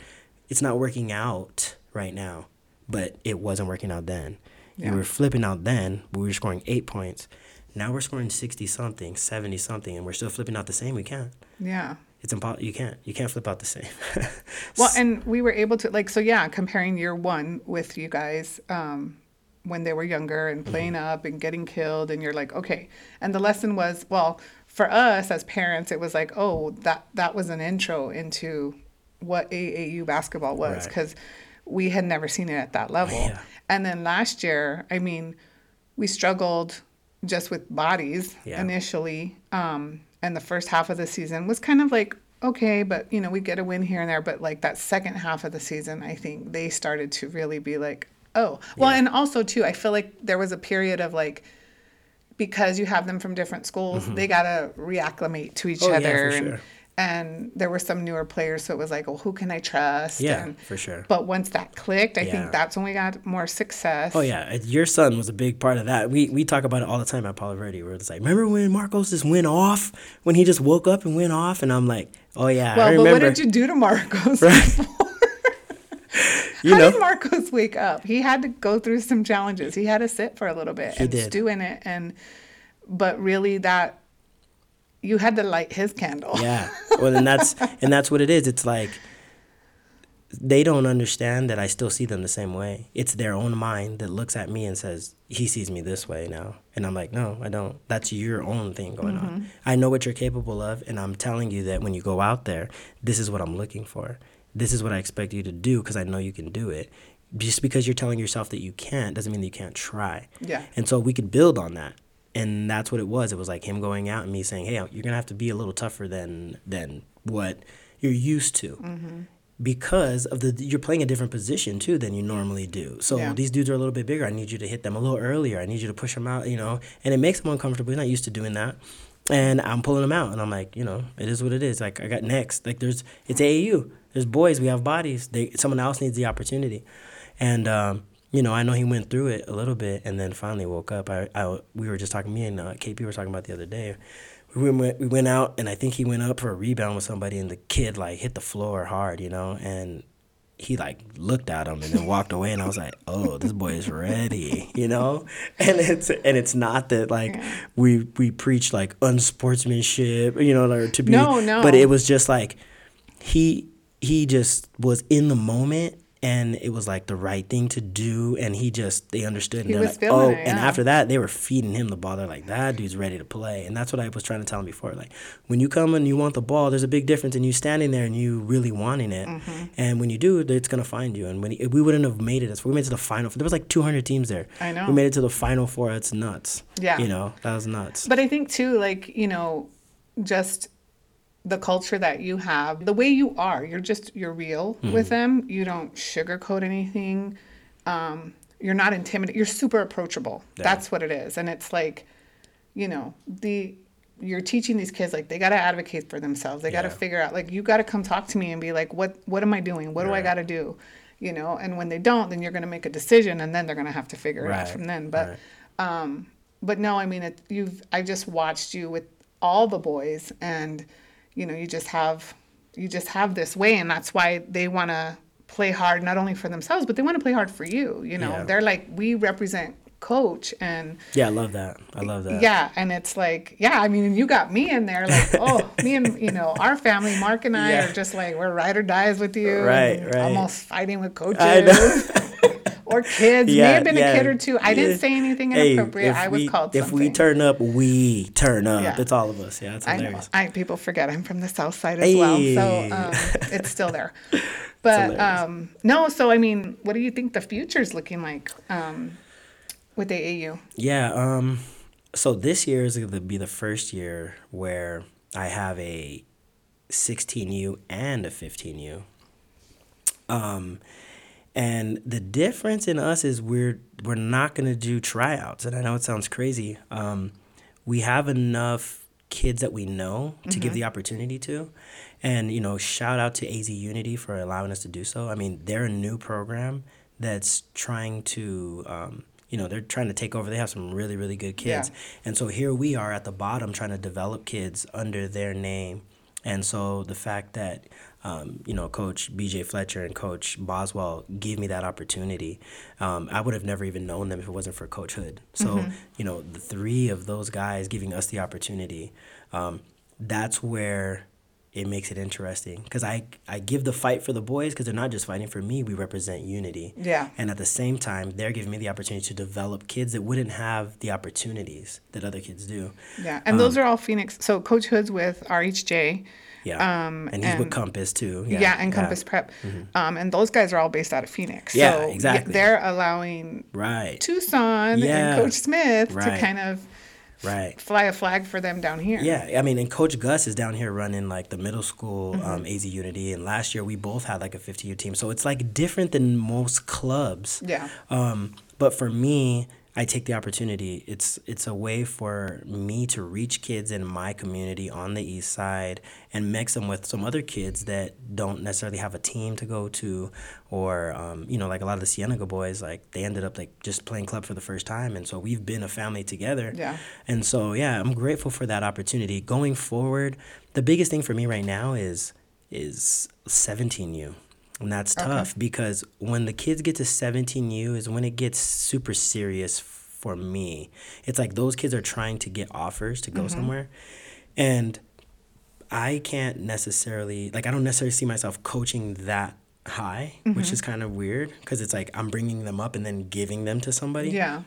It's not working out right now, but it wasn't working out then. Yeah. We were flipping out then, but we were scoring eight points. Now we're scoring 60 something, 70 something, and we're still flipping out the same. We can't. Yeah it's impossible. You can't. You can't flip out the same. [laughs] well, and we were able to like so yeah, comparing year one with you guys um, when they were younger and playing mm-hmm. up and getting killed, and you're like, okay. And the lesson was well for us as parents, it was like, oh, that that was an intro into what AAU basketball was because right. we had never seen it at that level. Yeah. And then last year, I mean, we struggled just with bodies yeah. initially. Um, and the first half of the season was kind of like okay, but you know, we get a win here and there. But like that second half of the season, I think they started to really be like, oh, well, yeah. and also too, I feel like there was a period of like because you have them from different schools, mm-hmm. they gotta reacclimate to each oh, other. Yeah, and, sure and there were some newer players so it was like well who can i trust yeah and, for sure but once that clicked i yeah. think that's when we got more success oh yeah your son was a big part of that we we talk about it all the time at Palo Verde where it's like remember when marcos just went off when he just woke up and went off and i'm like oh yeah well but what did you do to marcos [laughs] right? you How know? did Marcos wake up? He had to go through some challenges. He had to sit for a little bit he and did. stew in it, and but really that you had to light his candle. Yeah. [laughs] Well, and that's and that's what it is. It's like they don't understand that I still see them the same way. It's their own mind that looks at me and says, "He sees me this way now." And I'm like, "No, I don't. That's your own thing going mm-hmm. on. I know what you're capable of, and I'm telling you that when you go out there, this is what I'm looking for. This is what I expect you to do because I know you can do it. Just because you're telling yourself that you can't doesn't mean that you can't try. Yeah. And so we could build on that and that's what it was. It was like him going out and me saying, "Hey, you're gonna have to be a little tougher than than what you're used to." Mm-hmm. Because of the you're playing a different position too than you normally do. So yeah. these dudes are a little bit bigger. I need you to hit them a little earlier. I need you to push them out, you know. And it makes them uncomfortable. He's not used to doing that. And I'm pulling them out, and I'm like, you know, it is what it is. Like I got next. Like there's it's AAU. There's boys. We have bodies. They someone else needs the opportunity, and um, you know, I know he went through it a little bit and then finally woke up. I, I we were just talking, me and uh, KP were talking about the other day. We went, we went out and I think he went up for a rebound with somebody and the kid like hit the floor hard, you know, and he like looked at him and then walked away and I was like, "Oh, this boy is ready," [laughs] you know? And it's and it's not that like we we preach like unsportsmanship, you know, or to be No, no. But it was just like he he just was in the moment and it was like the right thing to do and he just they understood and he was like oh it, yeah. and after that they were feeding him the ball. They're like that dude's ready to play and that's what i was trying to tell him before like when you come and you want the ball there's a big difference in you standing there and you really wanting it mm-hmm. and when you do it's going to find you and when he, we wouldn't have made it as we made it to the final there was like 200 teams there. I know. We made it to the final four. It's nuts. Yeah. You know that was nuts. But i think too like you know just the culture that you have, the way you are. You're just you're real mm-hmm. with them. You don't sugarcoat anything. Um, you're not intimidated. You're super approachable. Yeah. That's what it is. And it's like, you know, the you're teaching these kids like they got to advocate for themselves. They got to figure out like you got to come talk to me and be like, what what am I doing? What right. do I got to do? You know. And when they don't, then you're going to make a decision, and then they're going to have to figure right. it out from then. But, right. um, but no, I mean, it, you've I just watched you with all the boys and you know you just have you just have this way and that's why they want to play hard not only for themselves but they want to play hard for you you know yeah. they're like we represent coach and yeah i love that i love that yeah and it's like yeah i mean you got me in there like [laughs] oh me and you know our family mark and i yeah. are just like we're ride or dies with you right right almost fighting with [laughs] coaches [laughs] or kids. Yeah, May have been yeah. a kid or two. I didn't say anything inappropriate. Hey, I was we, called If we turn up, we turn up. Yeah. It's all of us. Yeah, it's hilarious. I, know. I people forget I'm from the South Side as hey. well, so um, it's still there. But um, no, so I mean, what do you think the future's looking like um, with AAU? Yeah. Um, so this year is going to be the first year where I have a 16U and a 15U. Um, and the difference in us is we're we're not going to do tryouts. And I know it sounds crazy. Um, we have enough kids that we know to mm-hmm. give the opportunity to. And, you know, shout out to AZ Unity for allowing us to do so. I mean, they're a new program that's trying to, um, you know, they're trying to take over. They have some really, really good kids. Yeah. And so here we are at the bottom trying to develop kids under their name. And so the fact that um, you know, Coach BJ Fletcher and Coach Boswell gave me that opportunity. Um, I would have never even known them if it wasn't for Coach Hood. So, mm-hmm. you know, the three of those guys giving us the opportunity, um, that's where it makes it interesting because I, I give the fight for the boys because they're not just fighting for me we represent unity yeah and at the same time they're giving me the opportunity to develop kids that wouldn't have the opportunities that other kids do yeah and um, those are all phoenix so coach hood's with rhj yeah. Um, and he's and, with Compass too. Yeah, yeah and Compass yeah. Prep. Mm-hmm. Um, and those guys are all based out of Phoenix. Yeah, so exactly. They're allowing right Tucson yeah. and Coach Smith right. to kind of right fly a flag for them down here. Yeah, I mean, and Coach Gus is down here running like the middle school mm-hmm. um, AZ Unity, and last year we both had like a 50U team, so it's like different than most clubs. Yeah. Um, but for me, I take the opportunity. It's it's a way for me to reach kids in my community on the east side and mix them with some other kids that don't necessarily have a team to go to, or um, you know, like a lot of the Cienega boys, like they ended up like just playing club for the first time, and so we've been a family together. Yeah. And so yeah, I'm grateful for that opportunity. Going forward, the biggest thing for me right now is is 17U. And that's okay. tough because when the kids get to 17U is when it gets super serious for me. It's like those kids are trying to get offers to go mm-hmm. somewhere. And I can't necessarily, like, I don't necessarily see myself coaching that high, mm-hmm. which is kind of weird because it's like I'm bringing them up and then giving them to somebody. Yeah.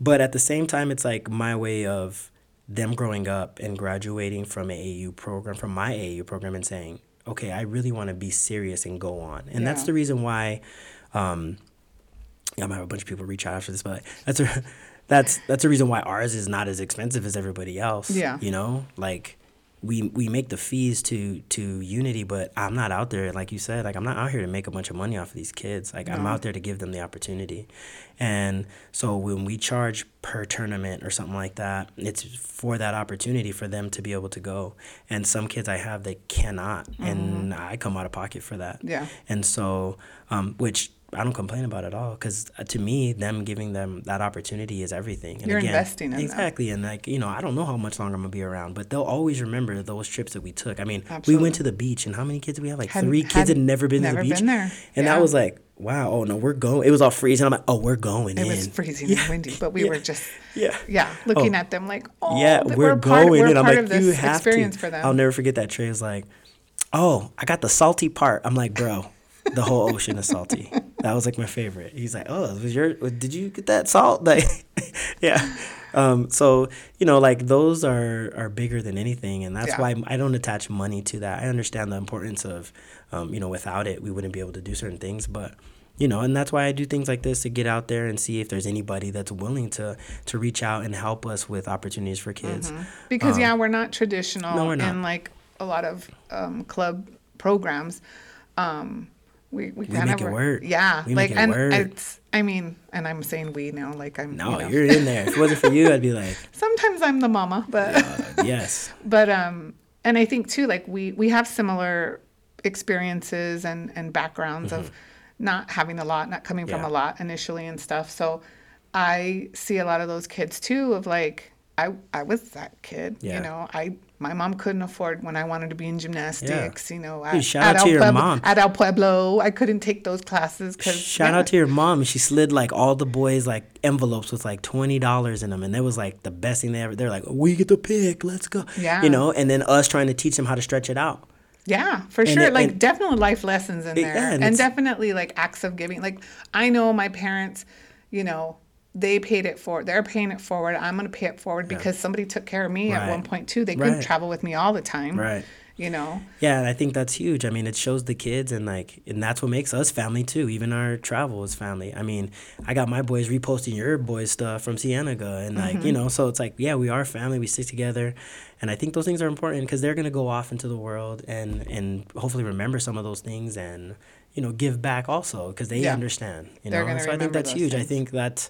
But at the same time, it's like my way of them growing up and graduating from an AU program, from my AU program, and saying, okay, I really want to be serious and go on. And yeah. that's the reason why. Um, I might have a bunch of people reach out after this, but that's a, [laughs] that's that's the reason why ours is not as expensive as everybody else. Yeah, you know, like we we make the fees to to Unity, but I'm not out there like you said. Like I'm not out here to make a bunch of money off of these kids. Like no. I'm out there to give them the opportunity, and so when we charge per tournament or something like that, it's for that opportunity for them to be able to go. And some kids I have they cannot, mm-hmm. and I come out of pocket for that. Yeah, and so um, which I don't complain about it at all because uh, to me, them giving them that opportunity is everything. And You're again, investing in exactly, them. and like you know, I don't know how much longer I'm gonna be around, but they'll always remember those trips that we took. I mean, Absolutely. we went to the beach, and how many kids did we have? Like had, three kids had never been never to the beach, been there. and yeah. that was like, wow, oh no, we're going. It was all freezing. I'm like, oh, we're going. It in. was freezing yeah. and windy, but we yeah. were just yeah, yeah, looking oh. at them like, oh, yeah, we're, we're going. Part, we're and I'm like, you have to. For them. I'll never forget that. Trey was like, oh, I got the salty part. I'm like, bro the whole ocean is salty. That was like my favorite. He's like, "Oh, was your? Did you get that salt?" [laughs] Like, yeah. Um, so you know, like those are are bigger than anything, and that's yeah. why I don't attach money to that. I understand the importance of, um, you know, without it, we wouldn't be able to do certain things, but you know and that's why i do things like this to get out there and see if there's anybody that's willing to to reach out and help us with opportunities for kids mm-hmm. because um, yeah we're not traditional no, we're not. in like a lot of um, club programs um, we we, we make it work. Yeah, we like and work. it's. I mean, and I'm saying we now, like I'm. No, you know. you're in there. If it wasn't for you, I'd be like. [laughs] Sometimes I'm the mama, but. Uh, yes. [laughs] but um, and I think too, like we we have similar experiences and and backgrounds mm-hmm. of not having a lot, not coming yeah. from a lot initially and stuff. So, I see a lot of those kids too of like I I was that kid. Yeah. You know, I my mom couldn't afford when I wanted to be in gymnastics. Yeah. You know, at, shout at out to your Pueblo, mom at El Pueblo. I couldn't take those classes because shout yeah. out to your mom. She slid like all the boys like envelopes with like twenty dollars in them, and that was like the best thing they ever. They're like, we get to pick, let's go. Yeah, you know, and then us trying to teach them how to stretch it out. Yeah, for and sure. It, like definitely life lessons in there, yeah, and, and definitely like acts of giving. Like I know my parents, you know, they paid it forward. They're paying it forward. I'm going to pay it forward yeah. because somebody took care of me right. at one point too. They couldn't travel with me all the time. Right you know yeah and i think that's huge i mean it shows the kids and like and that's what makes us family too even our travel is family i mean i got my boys reposting your boys stuff from cienega and like mm-hmm. you know so it's like yeah we are family we stick together and i think those things are important because they're going to go off into the world and and hopefully remember some of those things and you know give back also because they yeah. understand you know so i think that's huge things. i think that's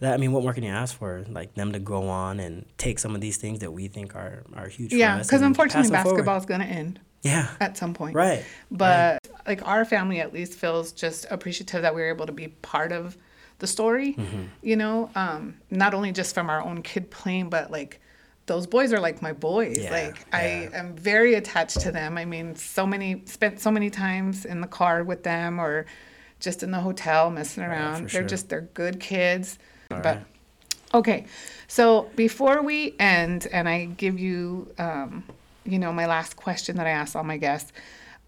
that I mean, what more can you ask for? Like them to go on and take some of these things that we think are are huge. Yeah, because unfortunately, basketball is going to end. Yeah. At some point. Right. But right. like our family at least feels just appreciative that we were able to be part of the story. Mm-hmm. You know, um, not only just from our own kid playing, but like those boys are like my boys. Yeah, like yeah. I am very attached to them. I mean, so many spent so many times in the car with them or just in the hotel messing around. they're sure. just they're good kids. All but right. okay, so before we end, and I give you, um, you know, my last question that I ask all my guests,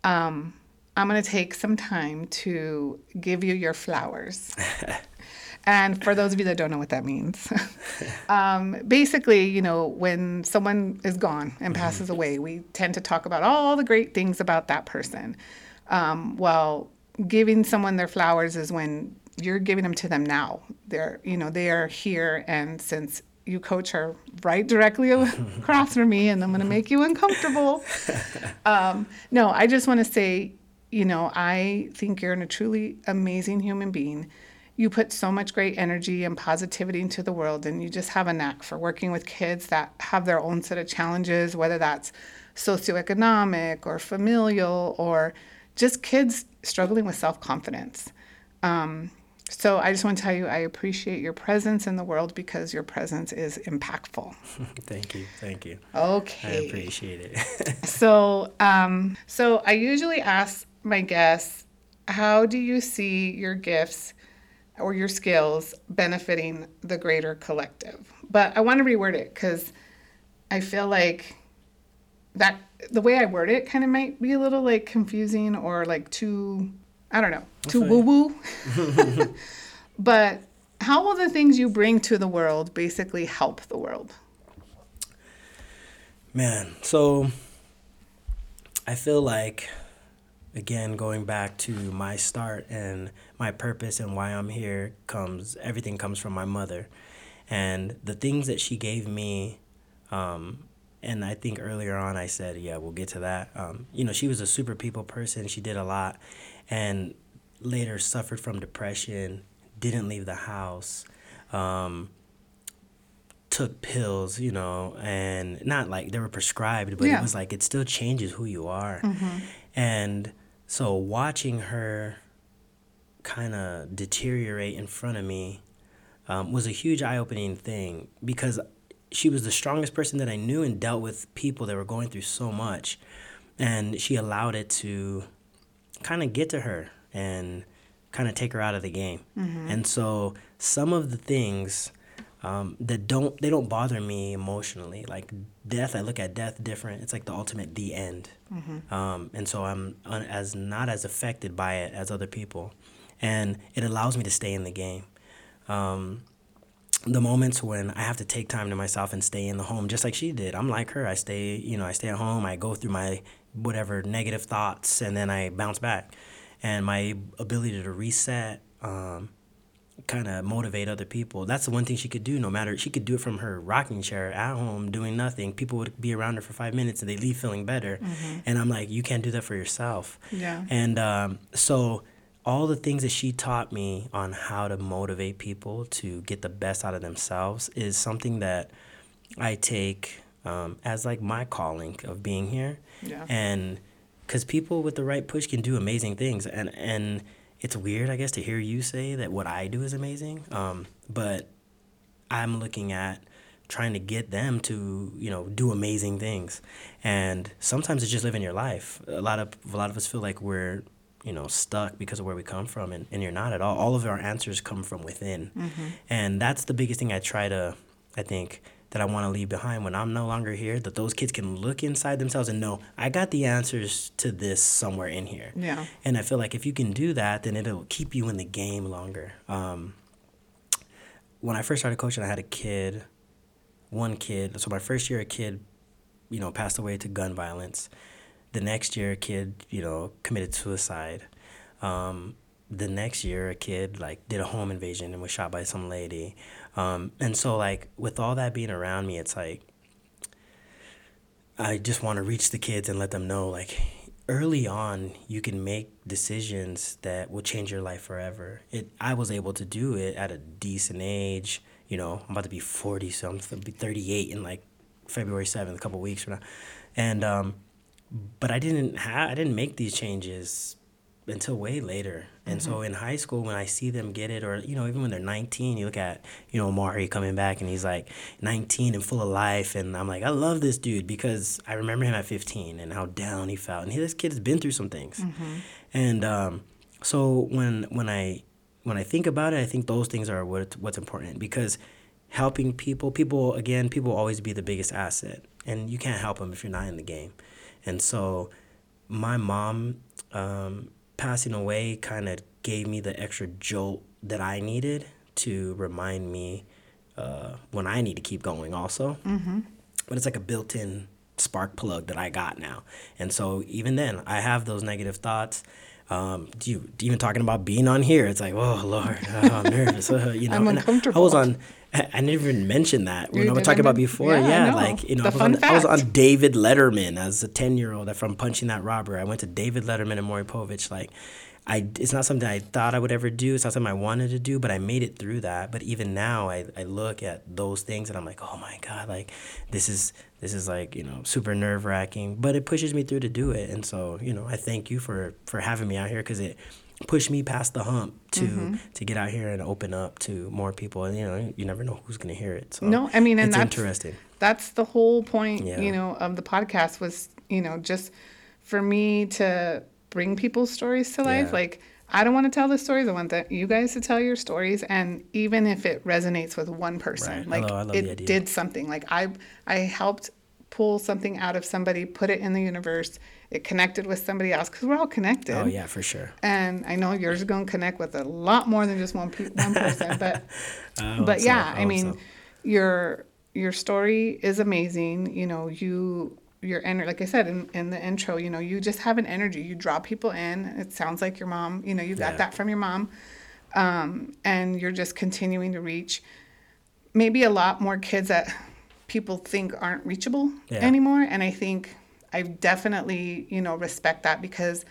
um, I'm going to take some time to give you your flowers. [laughs] and for those of you that don't know what that means, [laughs] um, basically, you know, when someone is gone and mm-hmm. passes mm-hmm. away, we tend to talk about all the great things about that person. Um, well, giving someone their flowers is when you're giving them to them now. They're, you know, they are here, and since you coach are right directly [laughs] across from me, and I'm going to make you uncomfortable. [laughs] Um, no, I just want to say, you know, I think you're a truly amazing human being. You put so much great energy and positivity into the world, and you just have a knack for working with kids that have their own set of challenges, whether that's socioeconomic or familial or just kids struggling with self confidence. Um, so I just want to tell you, I appreciate your presence in the world because your presence is impactful. [laughs] thank you, thank you. Okay. I appreciate it. [laughs] so, um, so I usually ask my guests, how do you see your gifts or your skills benefiting the greater collective? But I want to reword it because I feel like that the way I word it kind of might be a little like confusing or like too I don't know, too woo woo. but how will the things you bring to the world basically help the world? Man, so I feel like, again, going back to my start and my purpose and why I'm here comes, everything comes from my mother. And the things that she gave me, um, and I think earlier on I said, yeah, we'll get to that. Um, you know, she was a super people person. She did a lot and later suffered from depression, didn't leave the house, um, took pills, you know, and not like they were prescribed, but yeah. it was like it still changes who you are. Mm-hmm. And so watching her kind of deteriorate in front of me um, was a huge eye opening thing because she was the strongest person that I knew and dealt with people that were going through so much. And she allowed it to kind of get to her and kind of take her out of the game. Mm-hmm. And so some of the things um, that don't they don't bother me emotionally. Like death, I look at death different. It's like the ultimate the end. Mm-hmm. Um, and so I'm un- as not as affected by it as other people, and it allows me to stay in the game. Um, the moments when I have to take time to myself and stay in the home, just like she did. I'm like her. I stay, you know, I stay at home. I go through my whatever negative thoughts and then I bounce back. And my ability to reset, um, kind of motivate other people. That's the one thing she could do. No matter she could do it from her rocking chair at home, doing nothing. People would be around her for five minutes and they leave feeling better. Mm-hmm. And I'm like, you can't do that for yourself. Yeah. And um, so all the things that she taught me on how to motivate people to get the best out of themselves is something that I take um, as like my calling of being here. Yeah. And because people with the right push can do amazing things, and and it's weird, I guess, to hear you say that what I do is amazing. Um, but I'm looking at trying to get them to you know do amazing things and sometimes it's just living your life a lot of a lot of us feel like we're you know stuck because of where we come from and, and you're not at all all of our answers come from within mm-hmm. and that's the biggest thing i try to i think that I want to leave behind when I'm no longer here, that those kids can look inside themselves and know I got the answers to this somewhere in here. Yeah. And I feel like if you can do that, then it'll keep you in the game longer. Um, when I first started coaching, I had a kid, one kid. So my first year, a kid, you know, passed away to gun violence. The next year, a kid, you know, committed suicide. Um, the next year, a kid like did a home invasion and was shot by some lady. Um, and so, like, with all that being around me, it's like, I just want to reach the kids and let them know, like, early on, you can make decisions that will change your life forever. It, I was able to do it at a decent age. You know, I'm about to be 40, so I'm going to be 38 in like February 7th, a couple weeks from now. And, um, but I didn't have, I didn't make these changes until way later. And mm-hmm. so in high school, when I see them get it, or you know, even when they're 19, you look at you know Amari coming back, and he's like 19 and full of life, and I'm like, I love this dude because I remember him at 15 and how down he felt, and he, this kid has been through some things, mm-hmm. and um, so when when I when I think about it, I think those things are what what's important because helping people, people again, people always be the biggest asset, and you can't help them if you're not in the game, and so my mom. Um, passing away kind of gave me the extra jolt that I needed to remind me uh, when I need to keep going also. Mm-hmm. But it's like a built in spark plug that I got now. And so even then, I have those negative thoughts. Um, do you even talking about being on here? It's like, oh Lord, oh, I'm nervous. [laughs] Uh, you [laughs] know, I'm uncomfortable. I was on. [laughs] I never even mentioned that when I was talking about before. Yeah, yeah like you know, I was, on, I was, on, David Letterman as a ten year old I from Punching That Robber. I went to David Letterman and Maury Povich. Like, I it's not something I thought I would ever do. It's not something I wanted to do, but I made it through that. But even now, I, I look at those things and I'm like, oh my god, like this is this is like you know super nerve wracking, but it pushes me through to do it. And so you know, I thank you for for having me out here because it pushed me past the hump to mm-hmm. to get out here and open up to more people. And you know, you never know who's gonna hear it. So no, I mean, and it's that's, interesting. That's the whole point, yeah. you know, of the podcast was you know just for me to bring people's stories to life. Yeah. Like, I don't want to tell the stories. I want that you guys to tell your stories, and even if it resonates with one person, right. like it did something. Like I, I helped pull something out of somebody, put it in the universe. It connected with somebody else because we're all connected. Oh yeah, for sure. And I know yours is going to connect with a lot more than just one pe- [laughs] one person. but but yeah, so. I, I mean, so. your your story is amazing. You know, you your energy like i said in, in the intro you know you just have an energy you draw people in it sounds like your mom you know you got yeah. that from your mom um, and you're just continuing to reach maybe a lot more kids that people think aren't reachable yeah. anymore and i think i definitely you know respect that because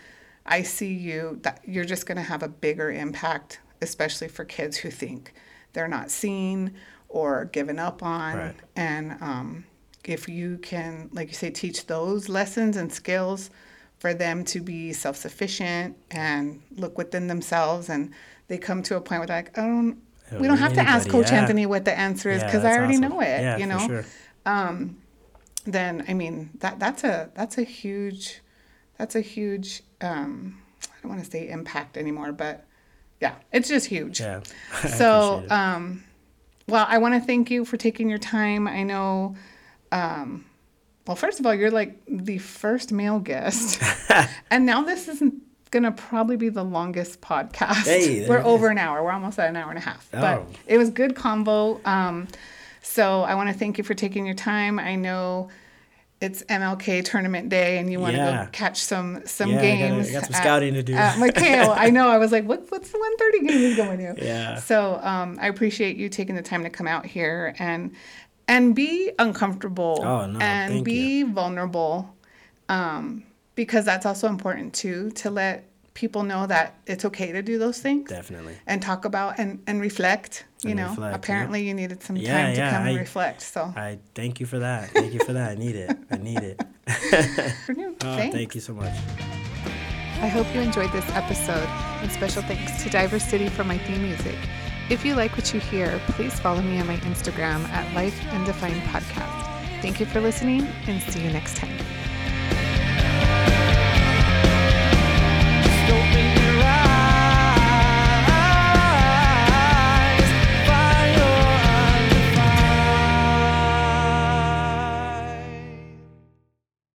i see you that you're just going to have a bigger impact especially for kids who think they're not seen or given up on right. and um, if you can, like you say, teach those lessons and skills for them to be self sufficient and look within themselves, and they come to a point where they're like, I don't, I don't we don't have anybody. to ask Coach yeah. Anthony what the answer is because yeah, I already awesome. know it. Yeah, you know, sure. um, then I mean that that's a that's a huge that's a huge um, I don't want to say impact anymore, but yeah, it's just huge. Yeah. [laughs] so, um, well, I want to thank you for taking your time. I know um, well, first of all, you're like the first male guest, [laughs] and now this isn't gonna probably be the longest podcast. Hey, [laughs] We're over an hour. We're almost at an hour and a half. Oh. But it was good convo. Um, so I want to thank you for taking your time. I know it's MLK tournament day and you want to yeah. go catch some some yeah, games. I got, some scouting to do. At McKale. [laughs] I know. I was like, what, what's the 130 game he's going to? Yeah. So um, I appreciate you taking the time to come out here and and be uncomfortable oh, no, and be you. vulnerable um, because that's also important too to let people know that it's okay to do those things definitely. and talk about and, and reflect you and know. reflect, apparently yeah. you needed some yeah, time to come I, and reflect so. I thank you for that. Thank you for that. I need it. I need it. [laughs] [laughs] Oh, thank you so much. I hope you enjoyed this episode and special thanks to diver city for my theme music. If you like what you hear, please follow me on my Instagram at Life Undefined Podcast. Thank you for listening and see you next time.